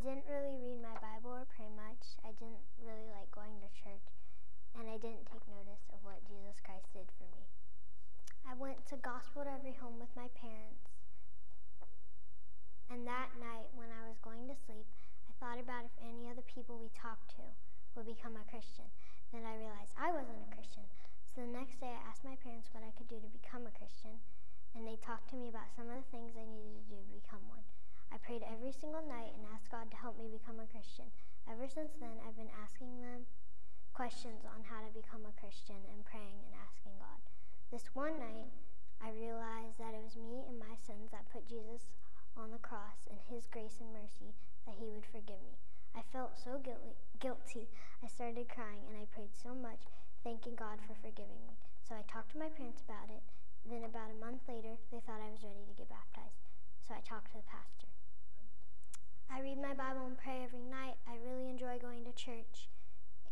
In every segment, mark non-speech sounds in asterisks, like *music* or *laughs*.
didn't really read my Bible or pray much. I didn't really like going to church, and I didn't take notice of what Jesus Christ did for me. I went to gospel to every home with my parents, and that night when I was going to sleep, I thought about if any of the people we talked to would become a Christian. Then I realized I wasn't a Christian. So the next day, I asked my parents what I could do to become a Christian, and they talked to me about some of the things I needed to do to become one. I prayed every single night and asked God to help me become a Christian. Ever since then, I've been asking them questions on how to become a Christian and praying and asking God. This one night, I realized that it was me and my sins that put Jesus on the cross and His grace and mercy that He would forgive me. I felt so guilty. guilty. I started crying and I prayed so much, thanking God for forgiving me. So I talked to my parents about it. Then, about a month later, they thought I was ready to get baptized. So I talked to the pastor. I read my Bible and pray every night. I really enjoy going to church.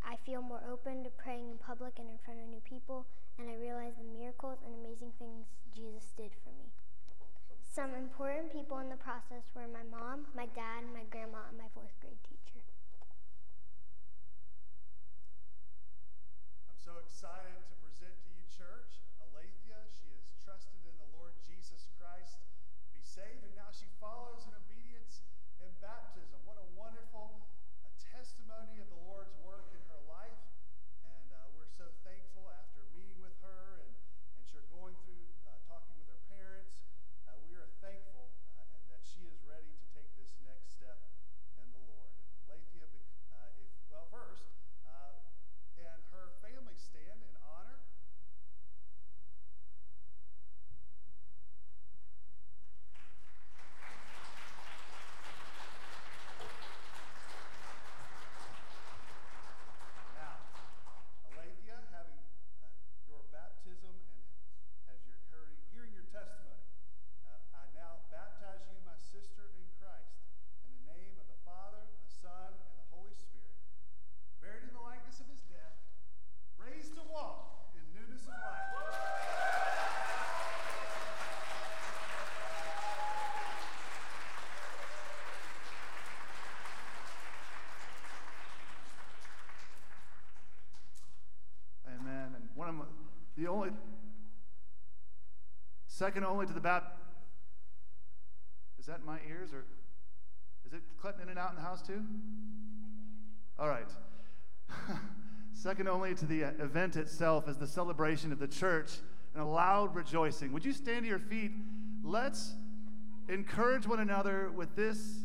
I feel more open to praying in public and in front of new people, and I realize the miracles and amazing things Jesus did for me. Some important people in the process were my mom, my dad, my grandma, and my fourth grade teacher. I'm so excited to present to you, church, Alethea. She has trusted in the Lord Jesus Christ to be saved, and now she follows in obedience in baptism. What a wonderful uh, testimony of the Lord's work in her life. And uh, we're so thankful after meeting with her and, and sure going through uh, talking with her parents. Uh, we are thankful uh, and that she is ready to take this next step in the Lord. And Alethea, bec- uh, if, well, first, uh, can her family stand in honor? Now, Alethea, having uh, your baptism and as you're hearing, hearing your testimony, uh, I now baptize you, my sister in Christ, in the name of the Father, the Son, and the Holy Spirit, buried in the likeness of his death, raised to walk in newness of life. Amen. And one of my, the only, second only to the bap. Is that in my ears or is it cutting in and out in the house too? All right. *laughs* second only to the uh, event itself is the celebration of the church and a loud rejoicing. Would you stand to your feet? Let's encourage one another with this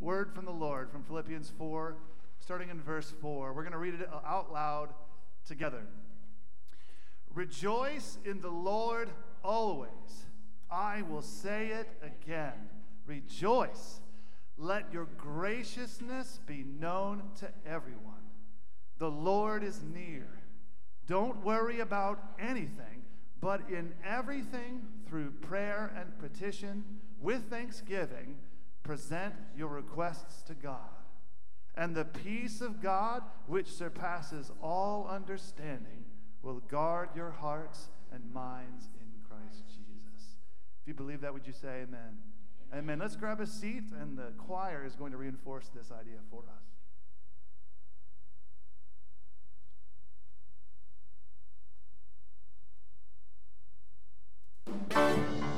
word from the Lord from Philippians 4, starting in verse 4. We're going to read it out loud together. Rejoice in the Lord always. I will say it again. Rejoice. Let your graciousness be known to everyone. The Lord is near. Don't worry about anything, but in everything, through prayer and petition, with thanksgiving, present your requests to God. And the peace of God, which surpasses all understanding, will guard your hearts and minds you believe that, would you say amen? Amen. Let's grab a seat, and the choir is going to reinforce this idea for us. Bless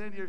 in your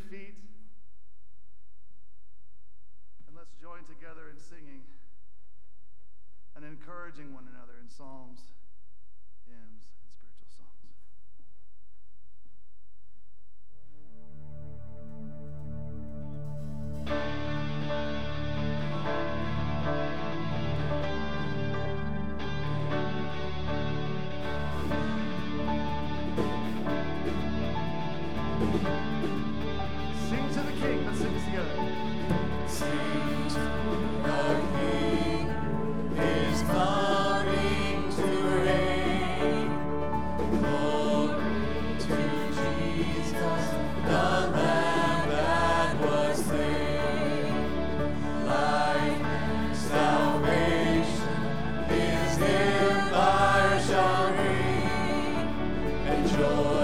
joy.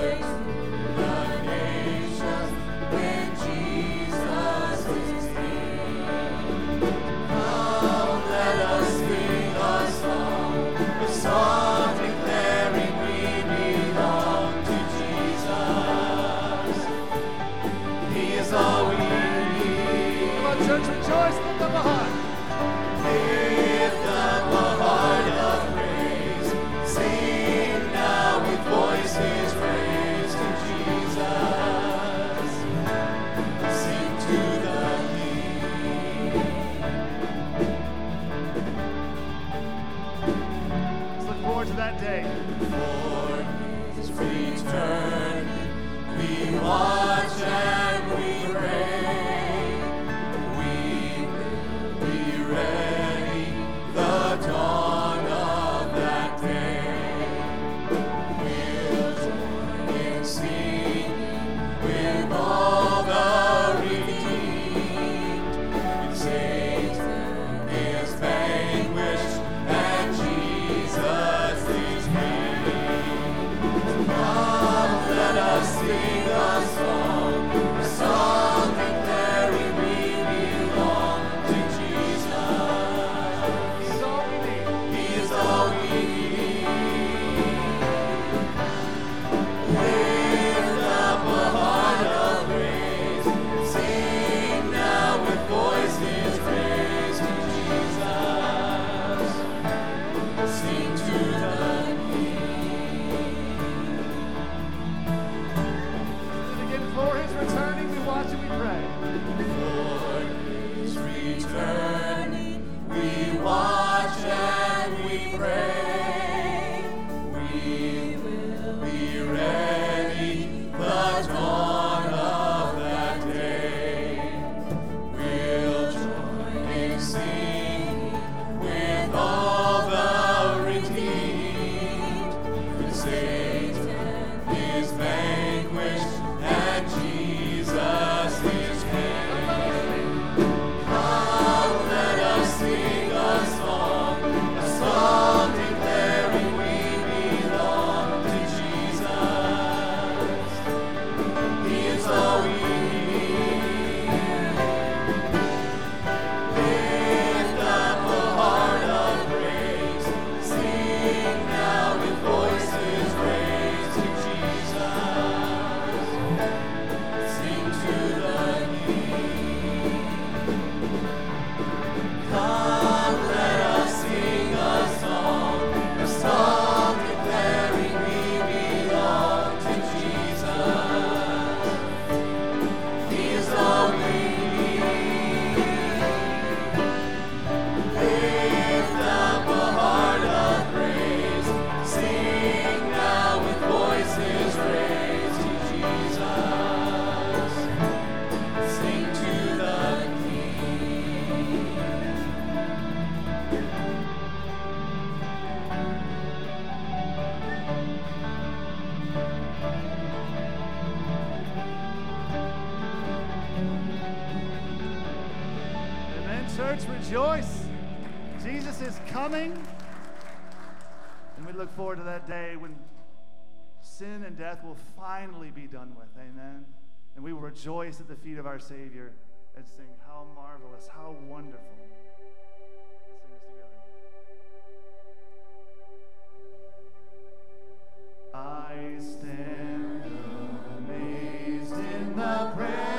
that day when sin and death will finally be done with. Amen. And we will rejoice at the feet of our Savior and sing, How marvelous, how wonderful. Let's sing this together. I stand amazed in the presence.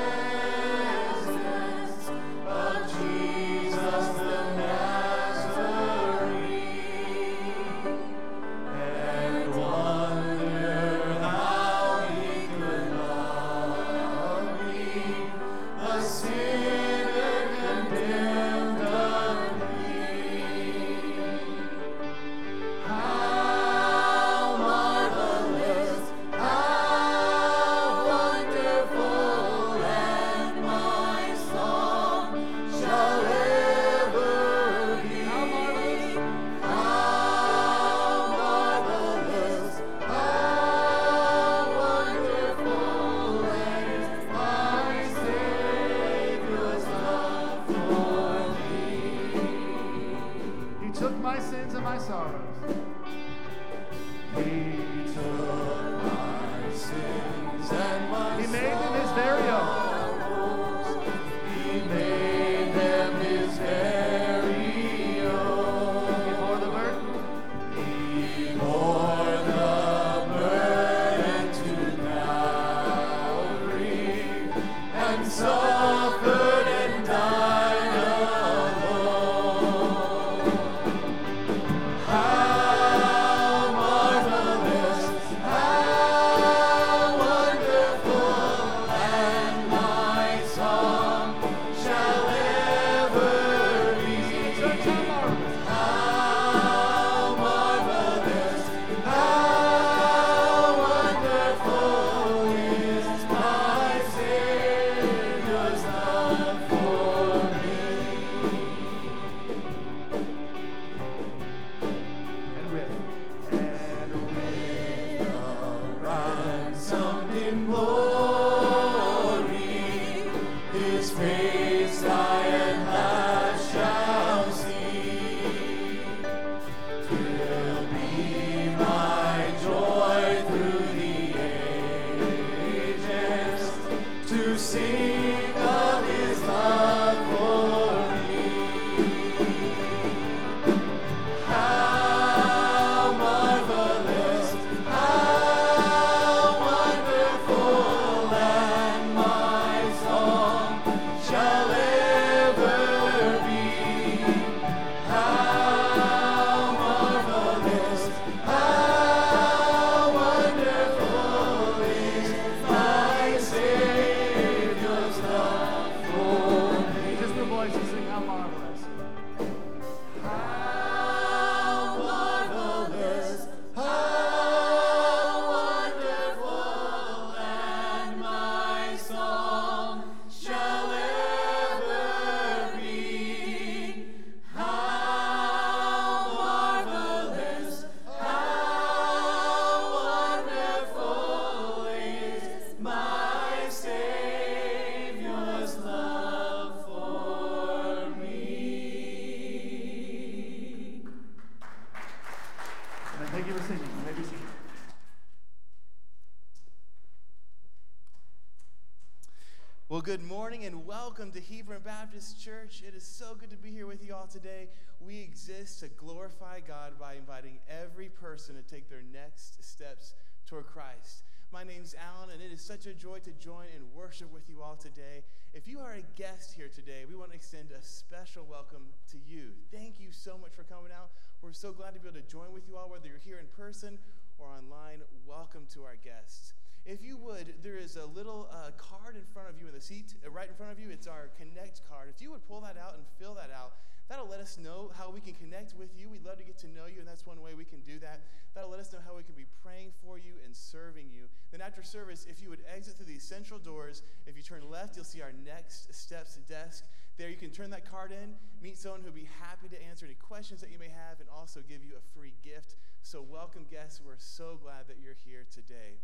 Person or online. Welcome to our guests. If you would, there is a little uh, card in front of you in the seat, uh, right in front of you. It's our Connect card. If you would pull that out and fill that out, that'll let us know how we can connect with you. We'd love to get to know you, and that's one way we can do that. That'll let us know how we can be praying for you and serving you. Then after service, if you would exit through these central doors, if you turn left, you'll see our Next Steps desk. There you can turn that card in, meet someone who'll be happy to answer any questions that you may have, and also give you a free gift. So welcome guests. We're so glad that you're here today.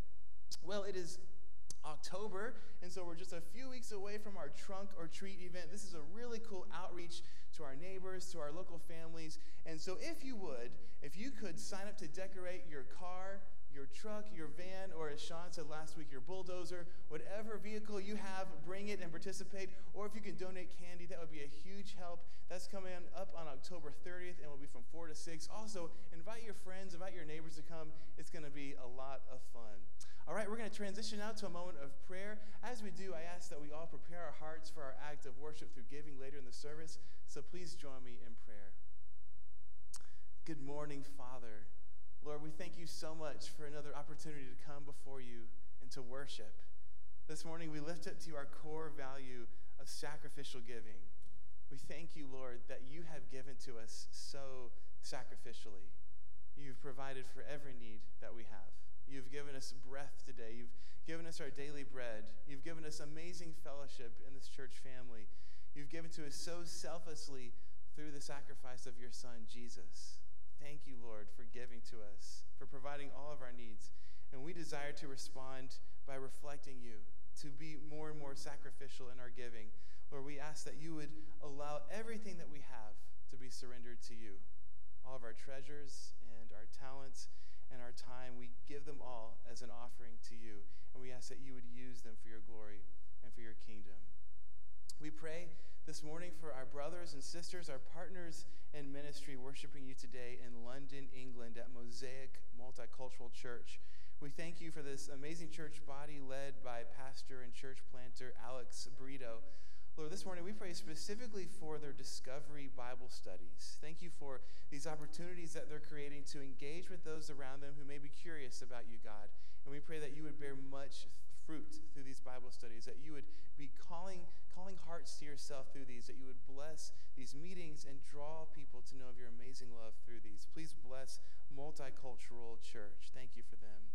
Well, it is October, and so we're just a few weeks away from our trunk or treat event. This is a really cool outreach to our neighbors, to our local families. And so, if you would, if you could sign up to decorate your car, your truck, your van, or as Sean said last week, your bulldozer, whatever vehicle you have, bring it and participate. Or if you can donate candy, that would be a huge help. That's coming up on October 30th and will be from 4 to 6. Also, invite your friends, invite your neighbors to come. It's going to be a lot of fun. All right, we're going to transition now to a moment of prayer. As we do, I ask that we all prepare our hearts for our act of worship through giving later in the service. So please join me in prayer. Good morning, Father. Lord, we thank you so much for another opportunity to come before you and to worship. This morning, we lift up to you our core value of sacrificial giving. We thank you, Lord, that you have given to us so sacrificially. You've provided for every need that we have. You've given us breath today. You've given us our daily bread. You've given us amazing fellowship in this church family. You've given to us so selflessly through the sacrifice of your Son, Jesus. Thank you, Lord, for giving to us, for providing all of our needs. And we desire to respond by reflecting you, to be more and more sacrificial in our giving. Lord, we ask that you would allow everything that we have to be surrendered to you. All of our treasures and our talents and our time, we give them all as an offering to you. And we ask that you would use them for your glory and for your kingdom. We pray this morning for our brothers and sisters, our partners in ministry, worshiping you today in London, England at Mosaic Multicultural Church. We thank you for this amazing church body led by pastor and church planter Alex Brito. Lord, this morning we pray specifically for their Discovery Bible studies. Thank you for these opportunities that they're creating to engage with those around them who may be curious about you, God. And we pray that you would bear much fruit through these Bible studies, that you would be calling, calling hearts to yourself through these, that you would bless these meetings and draw people to know of your amazing love through these. Please bless Multicultural Church. Thank you for them.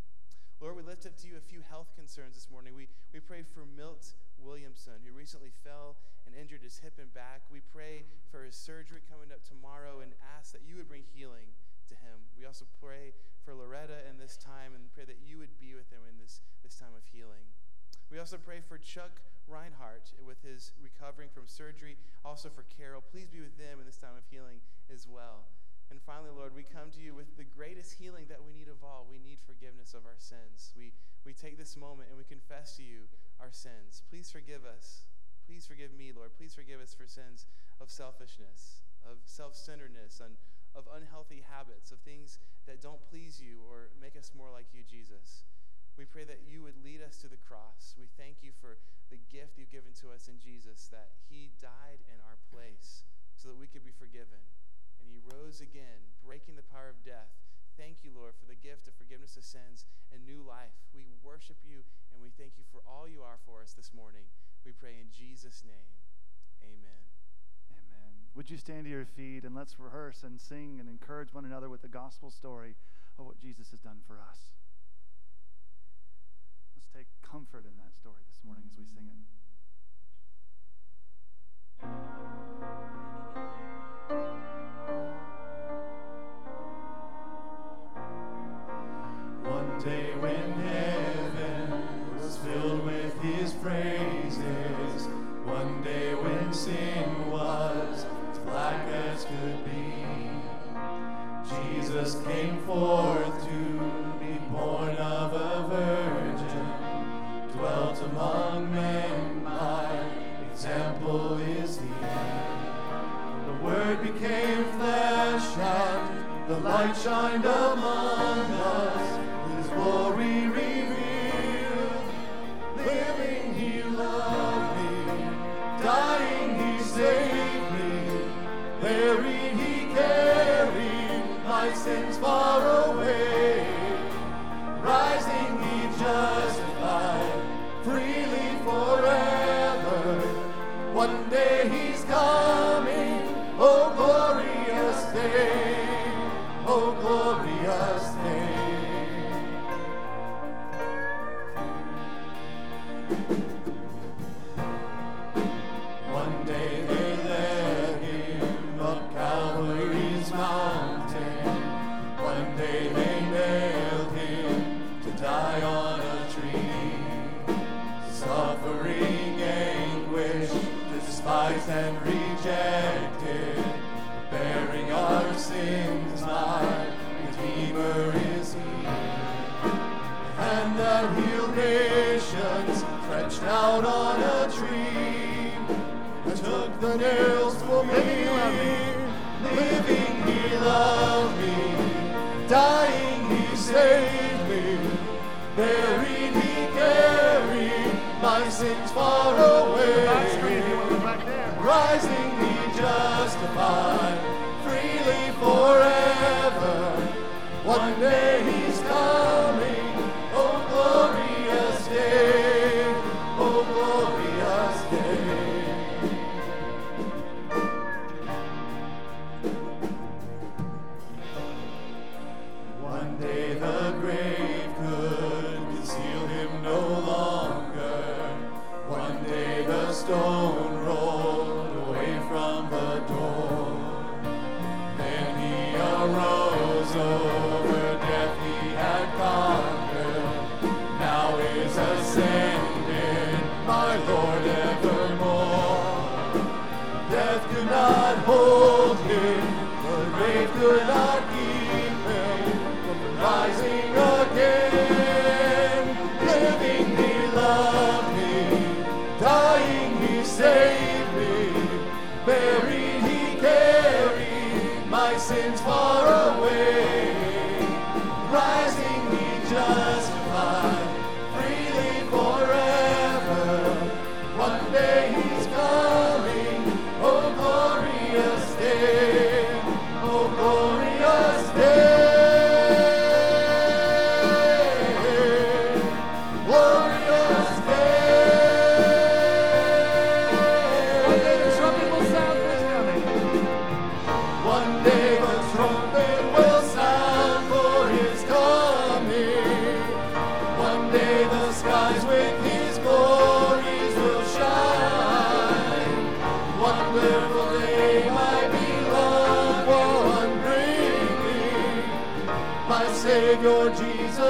Lord, we lift up to you a few health concerns this morning. We, we pray for Milt Williamson, who recently fell and injured his hip and back. We pray for his surgery coming up tomorrow and ask that you would bring healing to him. We also pray for Loretta in this time and pray that you would be with him in this, this time of healing. We also pray for Chuck Reinhardt with his recovering from surgery, also for Carol. Please be with them in this time of healing as well. And finally, Lord, we come to you with the greatest healing that we need of all. We need forgiveness of our sins. We, we take this moment and we confess to you our sins. Please forgive us. Please forgive me, Lord. Please forgive us for sins of selfishness, of self centeredness, and of unhealthy habits, of things that don't please you or make us more like you, Jesus. We pray that you would lead us to the cross. We thank you for the gift you've given to us in Jesus, that he died in our place so that we could be forgiven and he rose again, breaking the power of death. Thank you, Lord, for the gift of forgiveness of sins and new life. We worship you and we thank you for all you are for us this morning. We pray in Jesus' name. Amen. Would you stand to your feet and let's rehearse and sing and encourage one another with the gospel story of what Jesus has done for us? Let's take comfort in that story this morning as we sing it. One day when heaven was filled with his praises, one day when sin as could be, Jesus came forth to be born of a virgin, dwelt among men, my example is he. The Word became flesh and the light shined among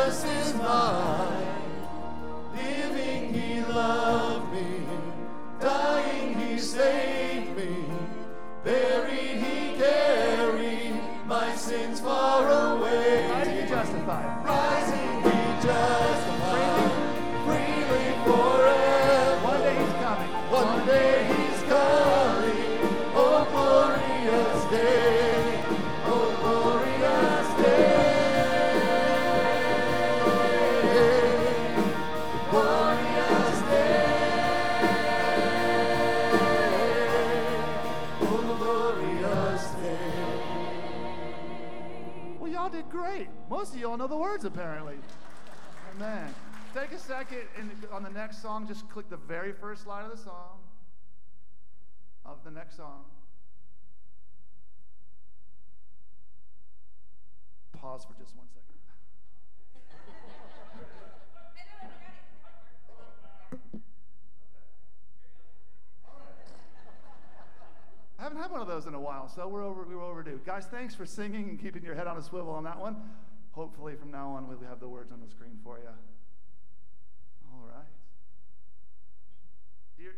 This is mine. All know the words, apparently. Amen. Take a second, and on the next song, just click the very first line of the song, of the next song. Pause for just one second. I haven't had one of those in a while, so we're over, we were overdue. Guys, thanks for singing and keeping your head on a swivel on that one hopefully from now on we'll have the words on the screen for you. All right. Here.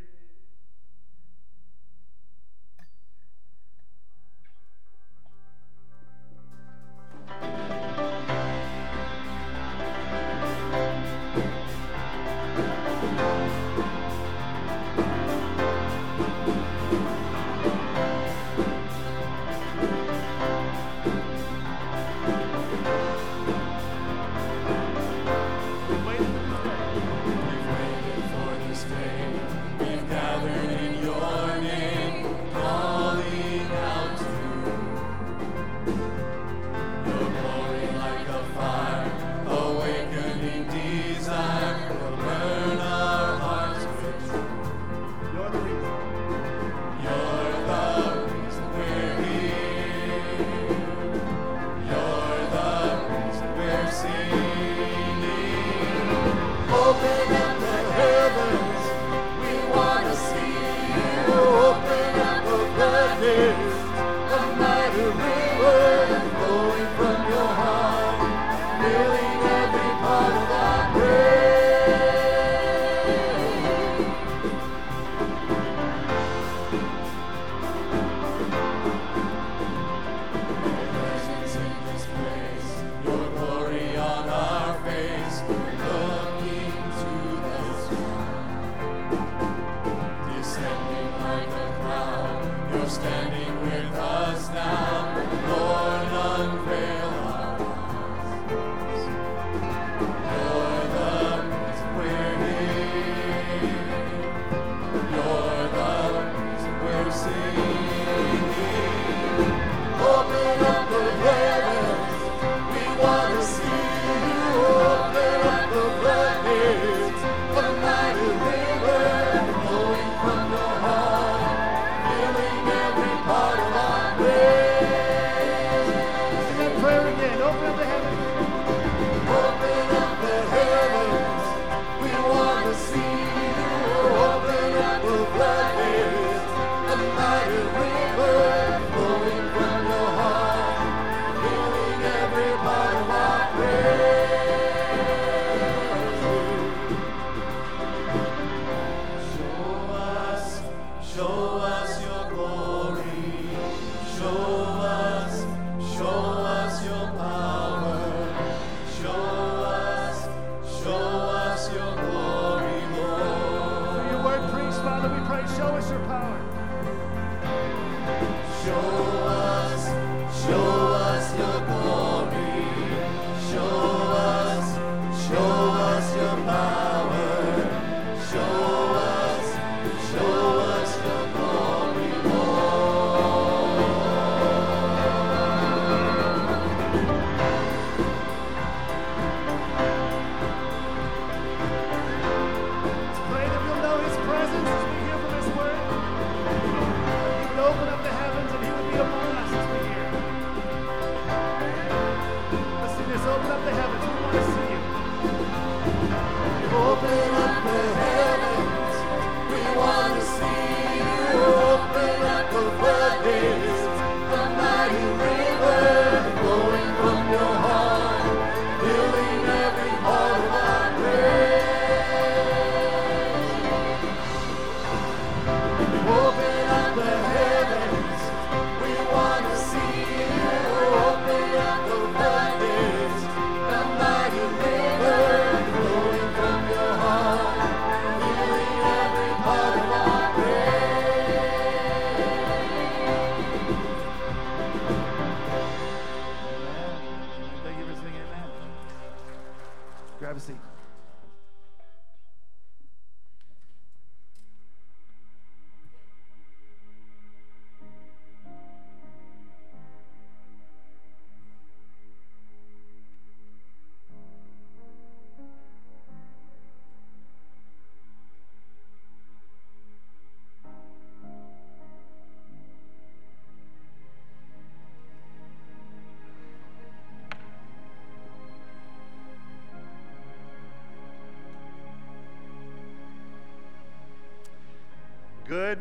water.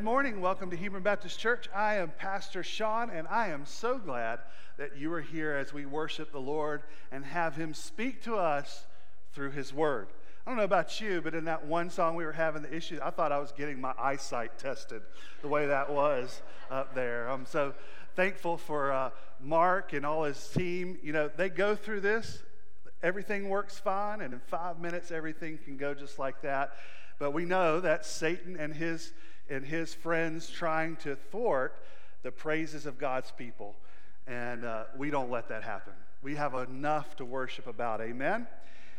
Good morning. Welcome to Hebron Baptist Church. I am Pastor Sean, and I am so glad that you are here as we worship the Lord and have Him speak to us through His Word. I don't know about you, but in that one song we were having the issue, I thought I was getting my eyesight tested the way that was up there. I'm so thankful for uh, Mark and all his team. You know, they go through this, everything works fine, and in five minutes, everything can go just like that. But we know that Satan and his and his friends trying to thwart the praises of God's people. And uh, we don't let that happen. We have enough to worship about. Amen.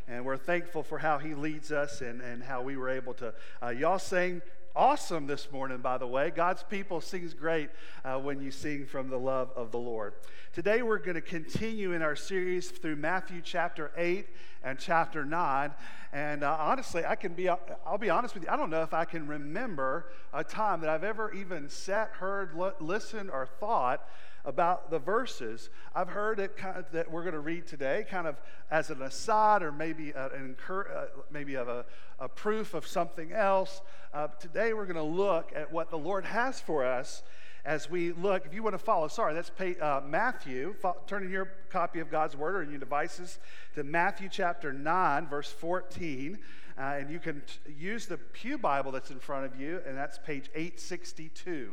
And we're thankful for how he leads us and, and how we were able to. Uh, y'all sang awesome this morning, by the way. God's people sings great uh, when you sing from the love of the Lord. Today, we're going to continue in our series through Matthew chapter 8 and chapter 9. And uh, honestly, I can be, I'll be honest with you, I don't know if I can remember a time that I've ever even sat, heard, li- listened, or thought about the verses. I've heard it kind of, that we're going to read today, kind of as an aside or maybe a, an incur, uh, maybe of a, a proof of something else. Uh, today we're going to look at what the Lord has for us as we look. If you want to follow, sorry, that's uh, Matthew. Turn in your copy of God's Word or in your devices to Matthew chapter 9, verse 14. Uh, and you can t- use the Pew Bible that's in front of you, and that's page 862.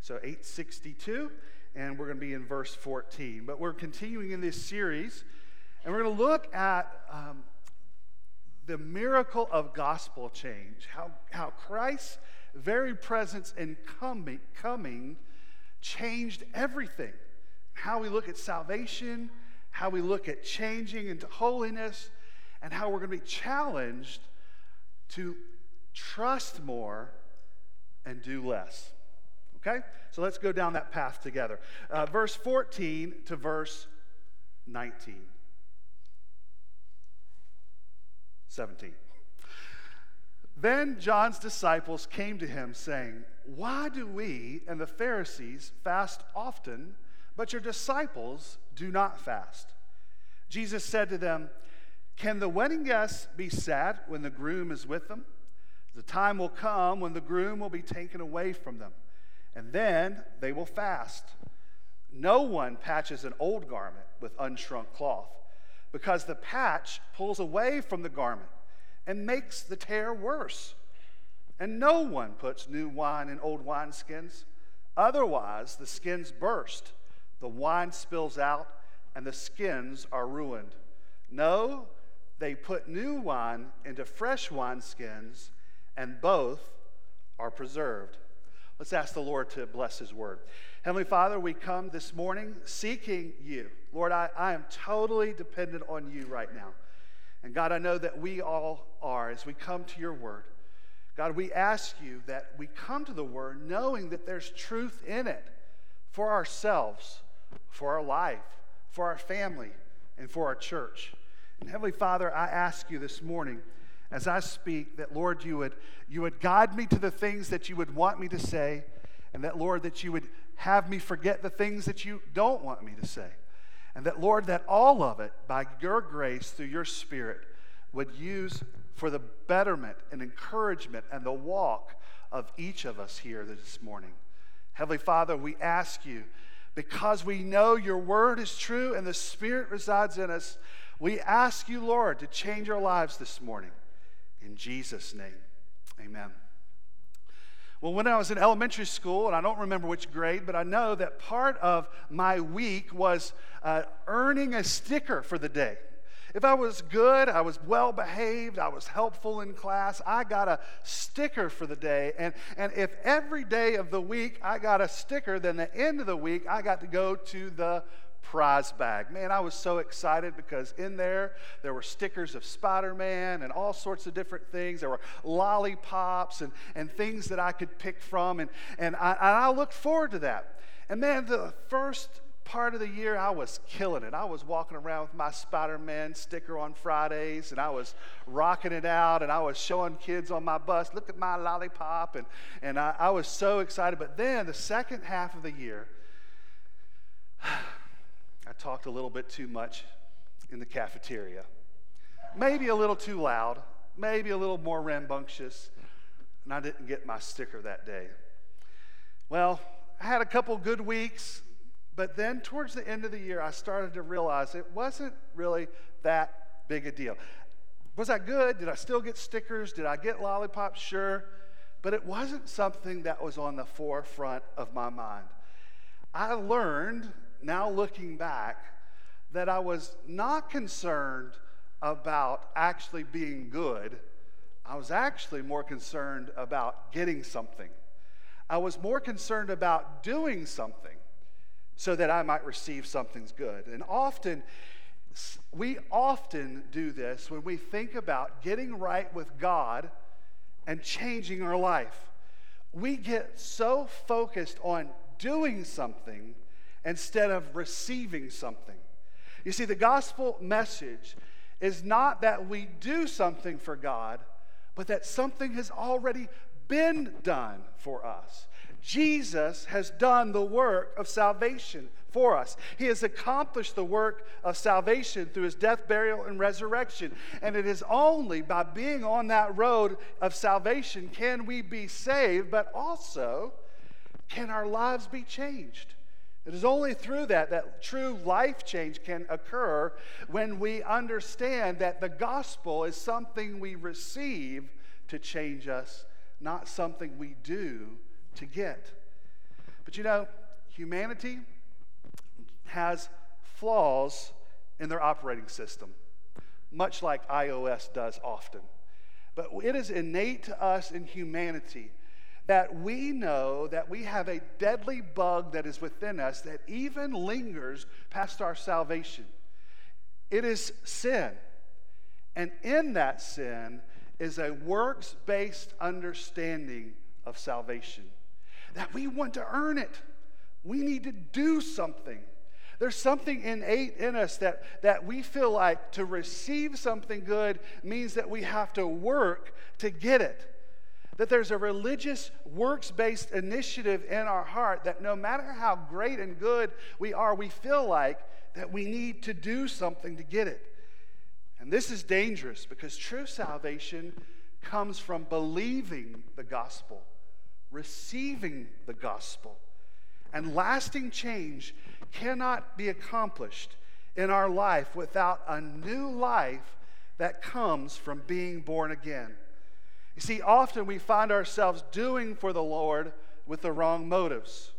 So 862, and we're going to be in verse 14. But we're continuing in this series, and we're going to look at um, the miracle of gospel change, how, how Christ's very presence and coming, coming changed everything. How we look at salvation, how we look at changing into holiness, and how we're going to be challenged to trust more and do less. Okay? So let's go down that path together. Uh, verse 14 to verse 19. 17. Then John's disciples came to him, saying, Why do we and the Pharisees fast often, but your disciples do not fast? Jesus said to them, Can the wedding guests be sad when the groom is with them? The time will come when the groom will be taken away from them, and then they will fast. No one patches an old garment with unshrunk cloth, because the patch pulls away from the garment and makes the tear worse. And no one puts new wine in old wineskins. Otherwise, the skins burst, the wine spills out, and the skins are ruined. No, they put new wine into fresh wineskins, and both are preserved. Let's ask the Lord to bless His word. Heavenly Father, we come this morning seeking you. Lord, I, I am totally dependent on you right now. And God, I know that we all are as we come to your word. God, we ask you that we come to the word knowing that there's truth in it for ourselves, for our life, for our family, and for our church. And Heavenly Father, I ask you this morning as I speak that, Lord, you would, you would guide me to the things that you would want me to say, and that, Lord, that you would have me forget the things that you don't want me to say. And that, Lord, that all of it, by your grace, through your Spirit, would use for the betterment and encouragement and the walk of each of us here this morning. Heavenly Father, we ask you, because we know your word is true and the Spirit resides in us, we ask you, Lord, to change our lives this morning. In Jesus' name, amen. Well, when I was in elementary school, and I don't remember which grade, but I know that part of my week was uh, earning a sticker for the day. If I was good, I was well behaved, I was helpful in class, I got a sticker for the day. And, and if every day of the week I got a sticker, then the end of the week I got to go to the prize bag. Man, I was so excited because in there, there were stickers of Spider Man and all sorts of different things. There were lollipops and, and things that I could pick from. And, and, I, and I looked forward to that. And man, the first part of the year, I was killing it. I was walking around with my Spider Man sticker on Fridays, and I was rocking it out, and I was showing kids on my bus, look at my lollipop, and, and I, I was so excited. But then the second half of the year, I talked a little bit too much in the cafeteria. Maybe a little too loud, maybe a little more rambunctious, and I didn't get my sticker that day. Well, I had a couple good weeks. But then towards the end of the year, I started to realize it wasn't really that big a deal. Was I good? Did I still get stickers? Did I get lollipops? Sure. But it wasn't something that was on the forefront of my mind. I learned, now looking back, that I was not concerned about actually being good. I was actually more concerned about getting something. I was more concerned about doing something so that I might receive something's good. And often, we often do this when we think about getting right with God and changing our life. We get so focused on doing something instead of receiving something. You see, the gospel message is not that we do something for God, but that something has already been done for us. Jesus has done the work of salvation for us. He has accomplished the work of salvation through his death, burial, and resurrection. And it is only by being on that road of salvation can we be saved, but also can our lives be changed. It is only through that that true life change can occur when we understand that the gospel is something we receive to change us, not something we do to get. But you know, humanity has flaws in their operating system, much like iOS does often. But it is innate to us in humanity that we know that we have a deadly bug that is within us that even lingers past our salvation. It is sin. And in that sin is a works based understanding of salvation that we want to earn it. We need to do something. There's something innate in us that, that we feel like to receive something good means that we have to work to get it. That there's a religious, works based initiative in our heart that no matter how great and good we are, we feel like that we need to do something to get it. And this is dangerous because true salvation comes from believing the gospel receiving the gospel. And lasting change cannot be accomplished in our life without a new life that comes from being born again. You see, often we find ourselves doing for the Lord with the wrong motives.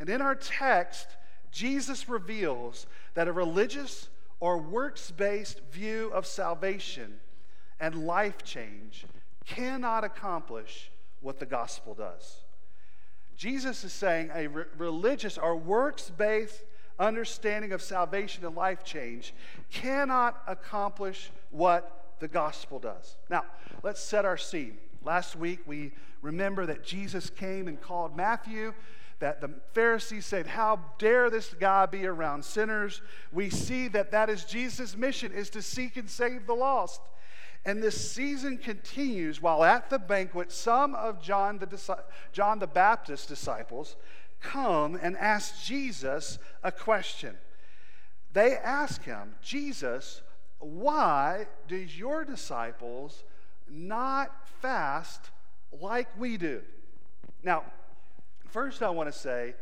And in our text, Jesus reveals that a religious or works based view of salvation and life change cannot accomplish what the gospel does. Jesus is saying a re- religious or works based understanding of salvation and life change cannot accomplish what the gospel does. Now, let's set our scene. Last week, we remember that Jesus came and called Matthew, that the Pharisees said, How dare this guy be around sinners? We see that that is Jesus' mission, is to seek and save the lost. And this season continues while at the banquet, some of John the, John the Baptist's disciples come and ask Jesus a question. They ask him, Jesus, why do your disciples not fast like we do? Now, first I want to say,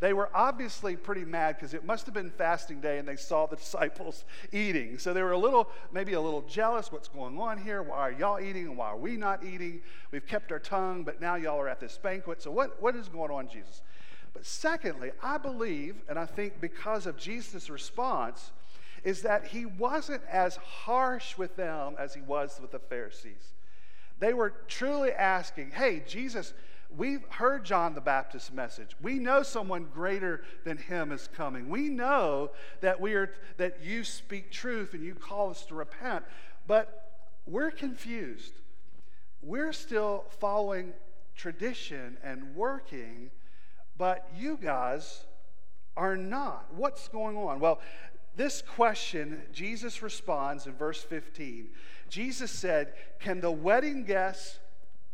they were obviously pretty mad because it must have been fasting day and they saw the *laughs* disciples eating. So they were a little, maybe a little jealous. What's going on here? Why are y'all eating and why are we not eating? We've kept our tongue, but now y'all are at this banquet. So what, what is going on, Jesus? But secondly, I believe, and I think because of Jesus' response, is that he wasn't as harsh with them as he was with the Pharisees. They were truly asking, hey, Jesus, We've heard John the Baptist's message. We know someone greater than him is coming. We know that we are that you speak truth and you call us to repent, but we're confused. We're still following tradition and working, but you guys are not. What's going on? Well, this question, Jesus responds in verse 15. Jesus said, Can the wedding guests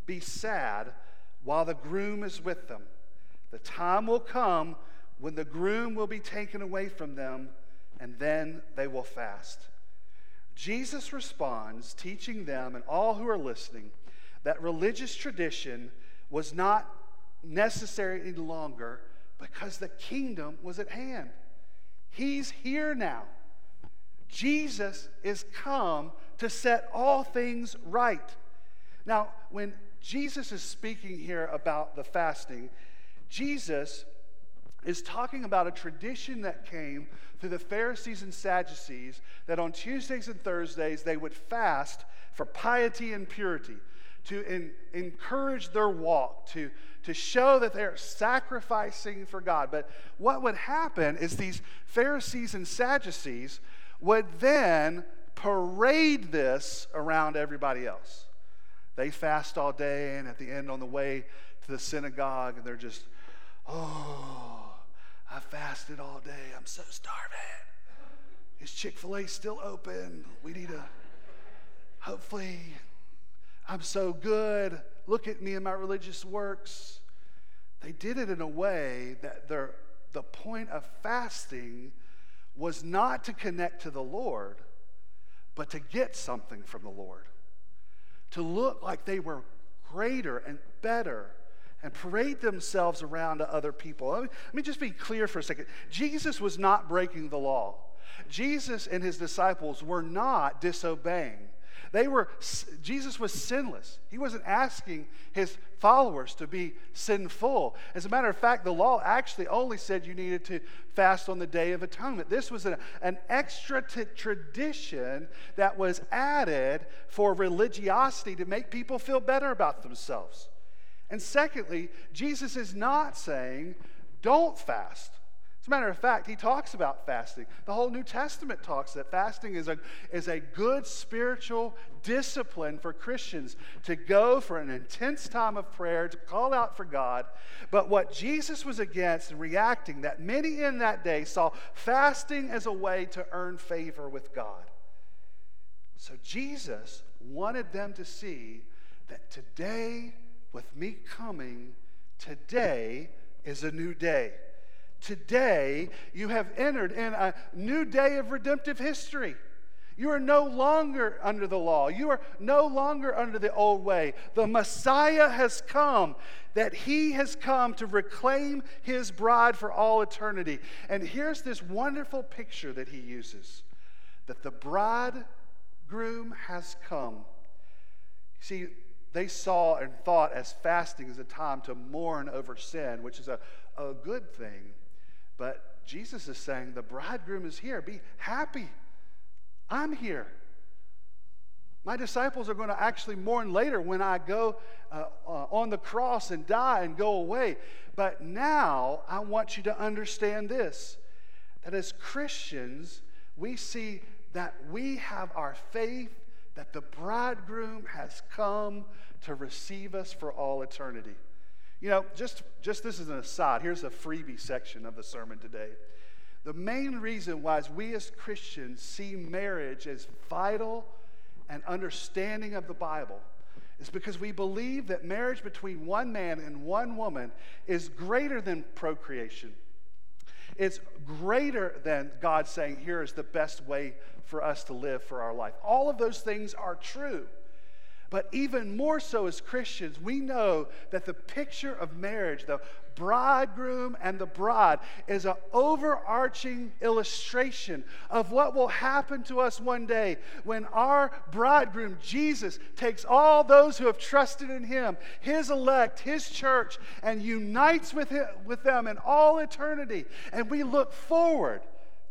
be sad while the groom is with them. The time will come when the groom will be taken away from them, and then they will fast. Jesus responds, teaching them and all who are listening that religious tradition was not necessary any longer because the kingdom was at hand. He's here now. Jesus is come to set all things right. Now, when Jesus is speaking here about the fasting. Jesus is talking about a tradition that came through the Pharisees and Sadducees that on Tuesdays and Thursdays they would fast for piety and purity, to in, encourage their walk, to, to show that they're sacrificing for God. But what would happen is these Pharisees and Sadducees would then parade this around everybody else. They fast all day, and at the end, on the way to the synagogue, and they're just, oh, I fasted all day. I'm so starving. Is Chick fil A still open? We need to, hopefully, I'm so good. Look at me and my religious works. They did it in a way that their, the point of fasting was not to connect to the Lord, but to get something from the Lord to look like they were greater and better and parade themselves around to other people. Let me, let me, just be clear for a second. Jesus was not breaking the law. Jesus and his disciples were not disobeying. They were, Jesus was sinless. He wasn't asking his followers to be sinful. As a matter of fact, the law actually only said you needed to fast on the Day of Atonement. This was an, an extra t- tradition that was added for religiosity to make people feel better about themselves. And secondly, Jesus is not saying, don't fast. As a matter of fact, he talks about fasting. The whole New Testament talks that fasting is a, is a good spiritual discipline for Christians to go for an intense time of prayer, to call out for God. But what Jesus was against and reacting, that many in that day saw fasting as a way to earn favor with God. So Jesus wanted them to see that today, with me coming, today is a new day. Today, you have entered in a new day of redemptive history. You are no longer under the law. You are no longer under the old way. The Messiah has come, that he has come to reclaim his bride for all eternity. And here's this wonderful picture that he uses that the bridegroom has come. See, they saw and thought as fasting as a time to mourn over sin, which is a, a good thing. But Jesus is saying, The bridegroom is here. Be happy. I'm here. My disciples are going to actually mourn later when I go uh, uh, on the cross and die and go away. But now I want you to understand this that as Christians, we see that we have our faith that the bridegroom has come to receive us for all eternity. You know, just, just this is an aside. Here's a freebie section of the sermon today. The main reason why we as Christians see marriage as vital and understanding of the Bible is because we believe that marriage between one man and one woman is greater than procreation. It's greater than God saying, here is the best way for us to live for our life. All of those things are true. But even more so as Christians, we know that the picture of marriage, the bridegroom and the bride, is an overarching illustration of what will happen to us one day when our bridegroom, Jesus, takes all those who have trusted in him, his elect, his church, and unites with, him, with them in all eternity. And we look forward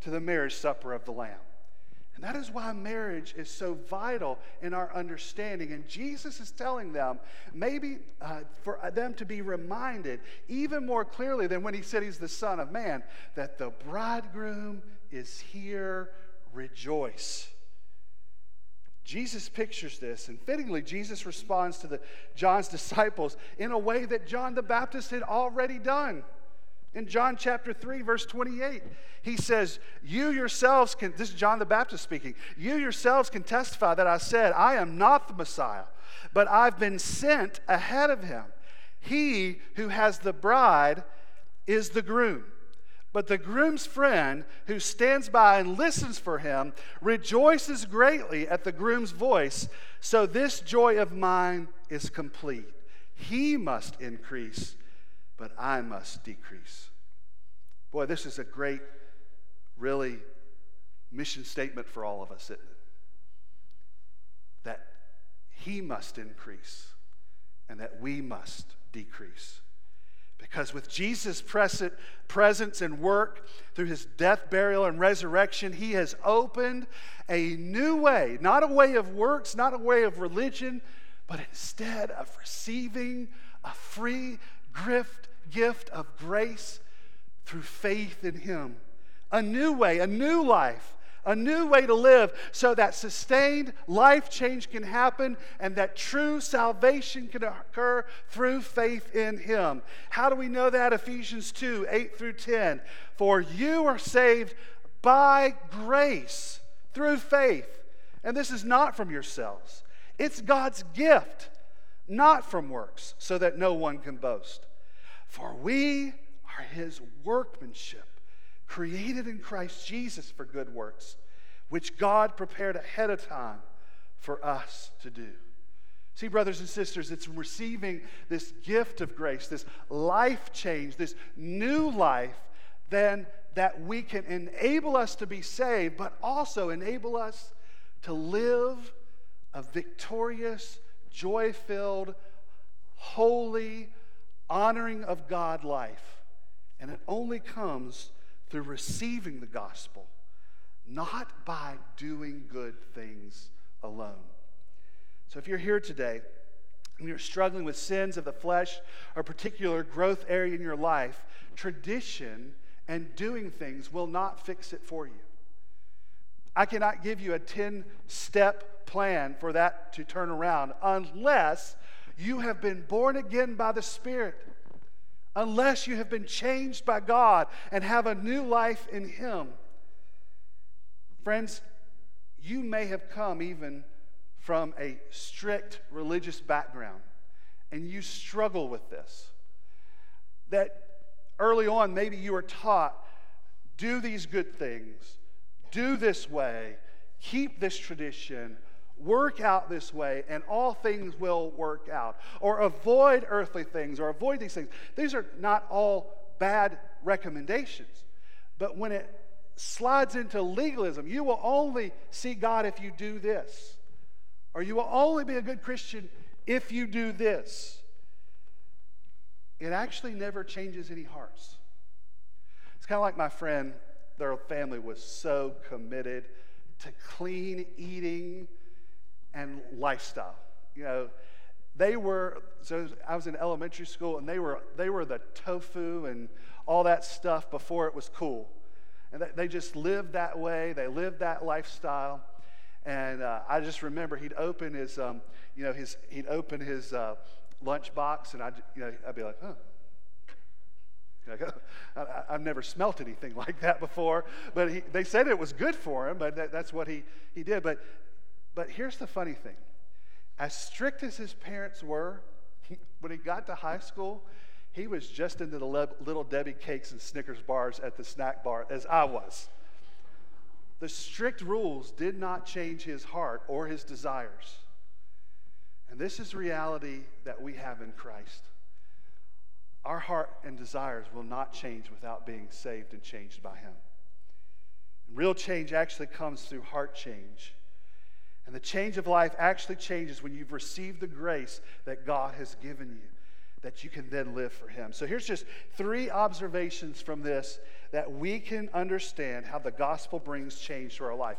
to the marriage supper of the Lamb. That is why marriage is so vital in our understanding. And Jesus is telling them, maybe uh, for them to be reminded even more clearly than when he said he's the Son of Man, that the bridegroom is here, rejoice. Jesus pictures this, and fittingly, Jesus responds to the, John's *laughs* disciples in a way that John the Baptist had already done. In John chapter 3, verse 28, he says, You yourselves can, this is John the Baptist speaking, you yourselves can testify that I said, I am not the Messiah, but I've been sent ahead of him. He who has the bride is the groom. But the groom's friend who stands by and listens for him rejoices greatly at the groom's voice. So this joy of mine is complete. He must increase but I must decrease. Boy, this is a great, really mission statement for all of us, isn't it? That He must increase and that we must decrease. Because with Jesus' presence and work through his death, burial, and resurrection, he has opened a new way, not a way of works, not a way of religion, but instead of receiving a free gift gift of grace through faith in Him. A new way, a new life, a new way to live so that sustained life change can happen and that true salvation can occur through faith in Him. How do we know that? Ephesians 2 8 through 10. For you are saved by grace through faith. And this is not from yourselves, it's God's gift, not from works, so that no one can boast. For we are his workmanship, created in Christ Jesus for good works, which God prepared ahead of time for us to do. See, brothers and sisters, it's receiving this gift of grace, this life change, this new life, then that we can enable us to be saved, but also enable us to live a victorious, joy filled, holy, honoring of God life. And it only comes through receiving the gospel, not by doing good things alone. So if you're here today and you're struggling with sins of the flesh or a particular growth area in your life, tradition and doing things will not fix it for you. I cannot give you a 10 step plan for that to turn around unless you have been born again by the Spirit, unless you have been changed by God and have a new life in Him. Friends, you may have come even from a strict religious background and you struggle with this. That early on, maybe you were taught do these good things, do this way, keep this tradition, work out this way and all things will work out. Or avoid earthly things or avoid these things. These are not all bad recommendations. But when it slides into legalism, you will only see God if you do this. Or you will only be a good Christian if you do this. It actually never changes any hearts. It's kind of like my friend, their family was so committed to clean eating and lifestyle. You know, they were so I was in elementary school and they were they were the tofu and all that stuff before it was cool. And they, just lived that way. They lived that lifestyle. And uh, I just remember he'd open his, um, you know, his, he'd open his uh, lunchbox, and I'd, you know, I'd be like, huh. *laughs* I, have never smelt anything *laughs* like that before, but he, they said it was good for him, but that, that's what he, he did. But, but here's the funny thing as strict as his parents were, when he got to high school, he was just into the Le- little Debbie cakes and Snickers bars at the snack bar as I was. The strict rules did not change his heart or his desires. And this is reality that we have in Christ. Our heart and desires will not change without being saved and changed by Him. Real change actually comes through heart change. And the change of life actually changes when you've received the grace that God has given you, that you can then live for Him. So here's just three observations from this that we can understand how the gospel brings change to our life.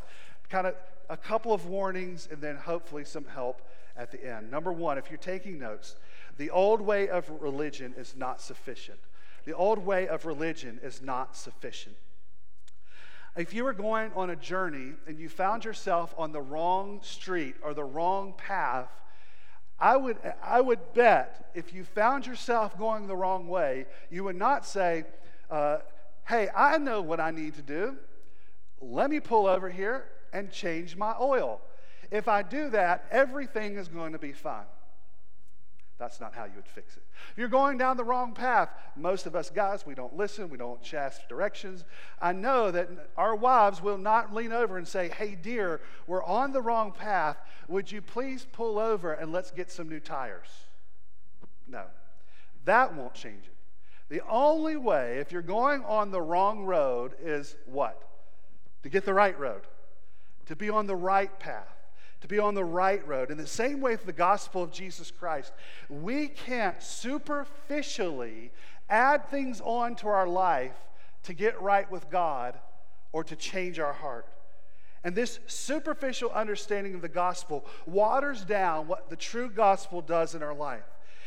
Kind of a couple of warnings and then hopefully some help at the end. Number one, if you're taking notes, the old way of religion is not sufficient. The old way of religion is not sufficient. If you were going on a journey and you found yourself on the wrong street or the wrong path, I would, I would bet if you found yourself going the wrong way, you would not say, uh, Hey, I know what I need to do. Let me pull over here and change my oil. If I do that, everything is going to be fine. That's not how you would fix it. If you're going down the wrong path, most of us guys, we don't listen, we don't ask directions. I know that our wives will not lean over and say, Hey, dear, we're on the wrong path. Would you please pull over and let's get some new tires? No, that won't change it. The only way, if you're going on the wrong road, is what? To get the right road, to be on the right path to be on the right road. In the same way with the gospel of Jesus Christ, we can't superficially add things on to our life to get right with God or to change our heart. And this superficial understanding of the gospel waters down what the true gospel does in our life.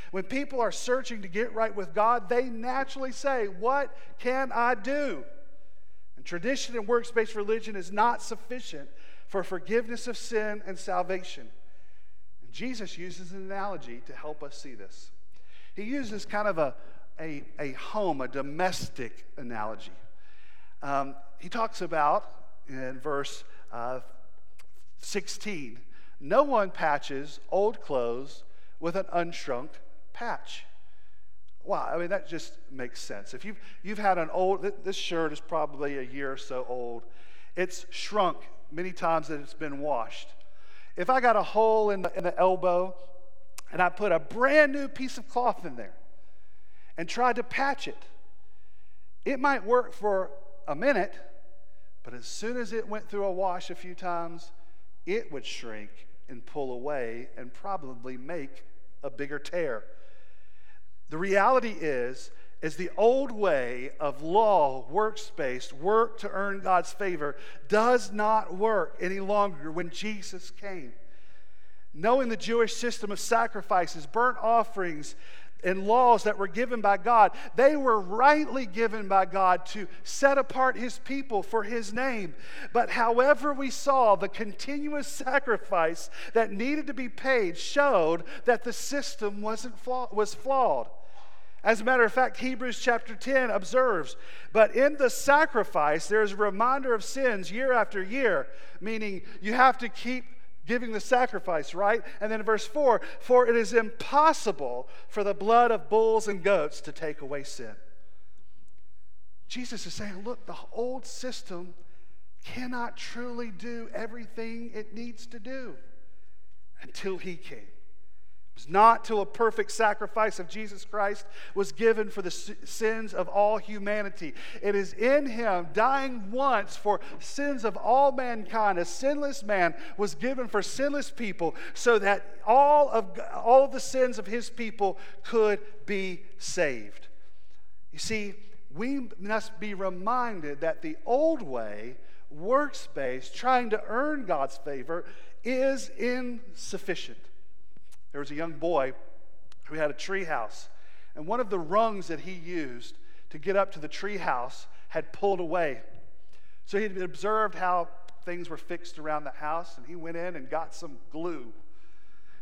When people are searching to get right with God, they naturally say, What can I do? And tradition and works based religion is not sufficient for forgiveness of sin and salvation. And Jesus uses an analogy to help us see this. He uses kind of a, a, a home, a domestic analogy. Um, he talks about in verse uh, 16 no one patches old clothes with an unshrunk patch. Wow, I mean, that just makes sense. If you've, you've had an old, this shirt is probably a year or so old, it's shrunk many times that it's been washed. If I got a hole in the, in the elbow and I put a brand new piece of cloth in there and tried to patch it, it might work for a minute, but as soon as it went through a wash a few times, it would shrink and pull away and probably make a bigger tear. The reality is, is the old way of law, works based, work to earn God's favor, does not work any longer when Jesus came. Knowing the Jewish system of sacrifices, burnt offerings, and laws that were given by God, they were rightly given by God to set apart His people for His name. But however we saw the continuous sacrifice that needed to be paid showed that the system wasn't flaw- was flawed. As a matter of fact, Hebrews chapter 10 observes, but in the sacrifice, there's a reminder of sins year after year, meaning you have to keep giving the sacrifice, right? And then verse 4 for it is impossible for the blood of bulls and goats to take away sin. Jesus is saying, look, the old system cannot truly do everything it needs to do until he came was not till a perfect sacrifice of Jesus Christ was given for the sins of all humanity. It is in him dying once for sins of all mankind. A sinless man was given for sinless people so that all of all of the sins of his people could be saved. You see, we must be reminded that the old way, works based, trying to earn God's favor, is insufficient. There was a young boy who had a tree house, and one of the rungs that he used to get up to the tree house had pulled away. So he would observed how things were fixed around the house, and he went in and got some glue.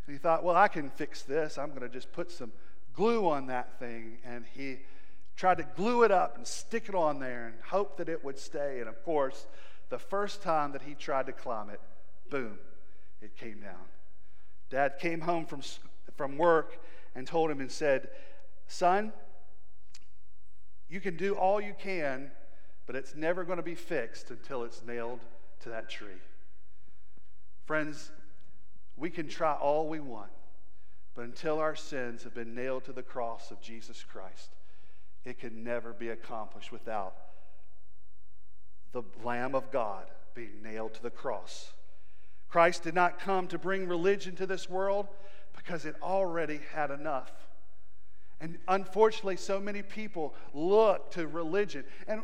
And he thought, well, I can fix this. I'm going to just put some glue on that thing. And he tried to glue it up and stick it on there and hope that it would stay. And of course, the first time that he tried to climb it, boom, it came down. Dad came home from, from work and told him and said, Son, you can do all you can, but it's never going to be fixed until it's nailed to that tree. Friends, we can try all we want, but until our sins have been nailed to the cross of Jesus Christ, it can never be accomplished without the Lamb of God being nailed to the cross. Christ did not come to bring religion to this world because it already had enough. And unfortunately, so many people look to religion. And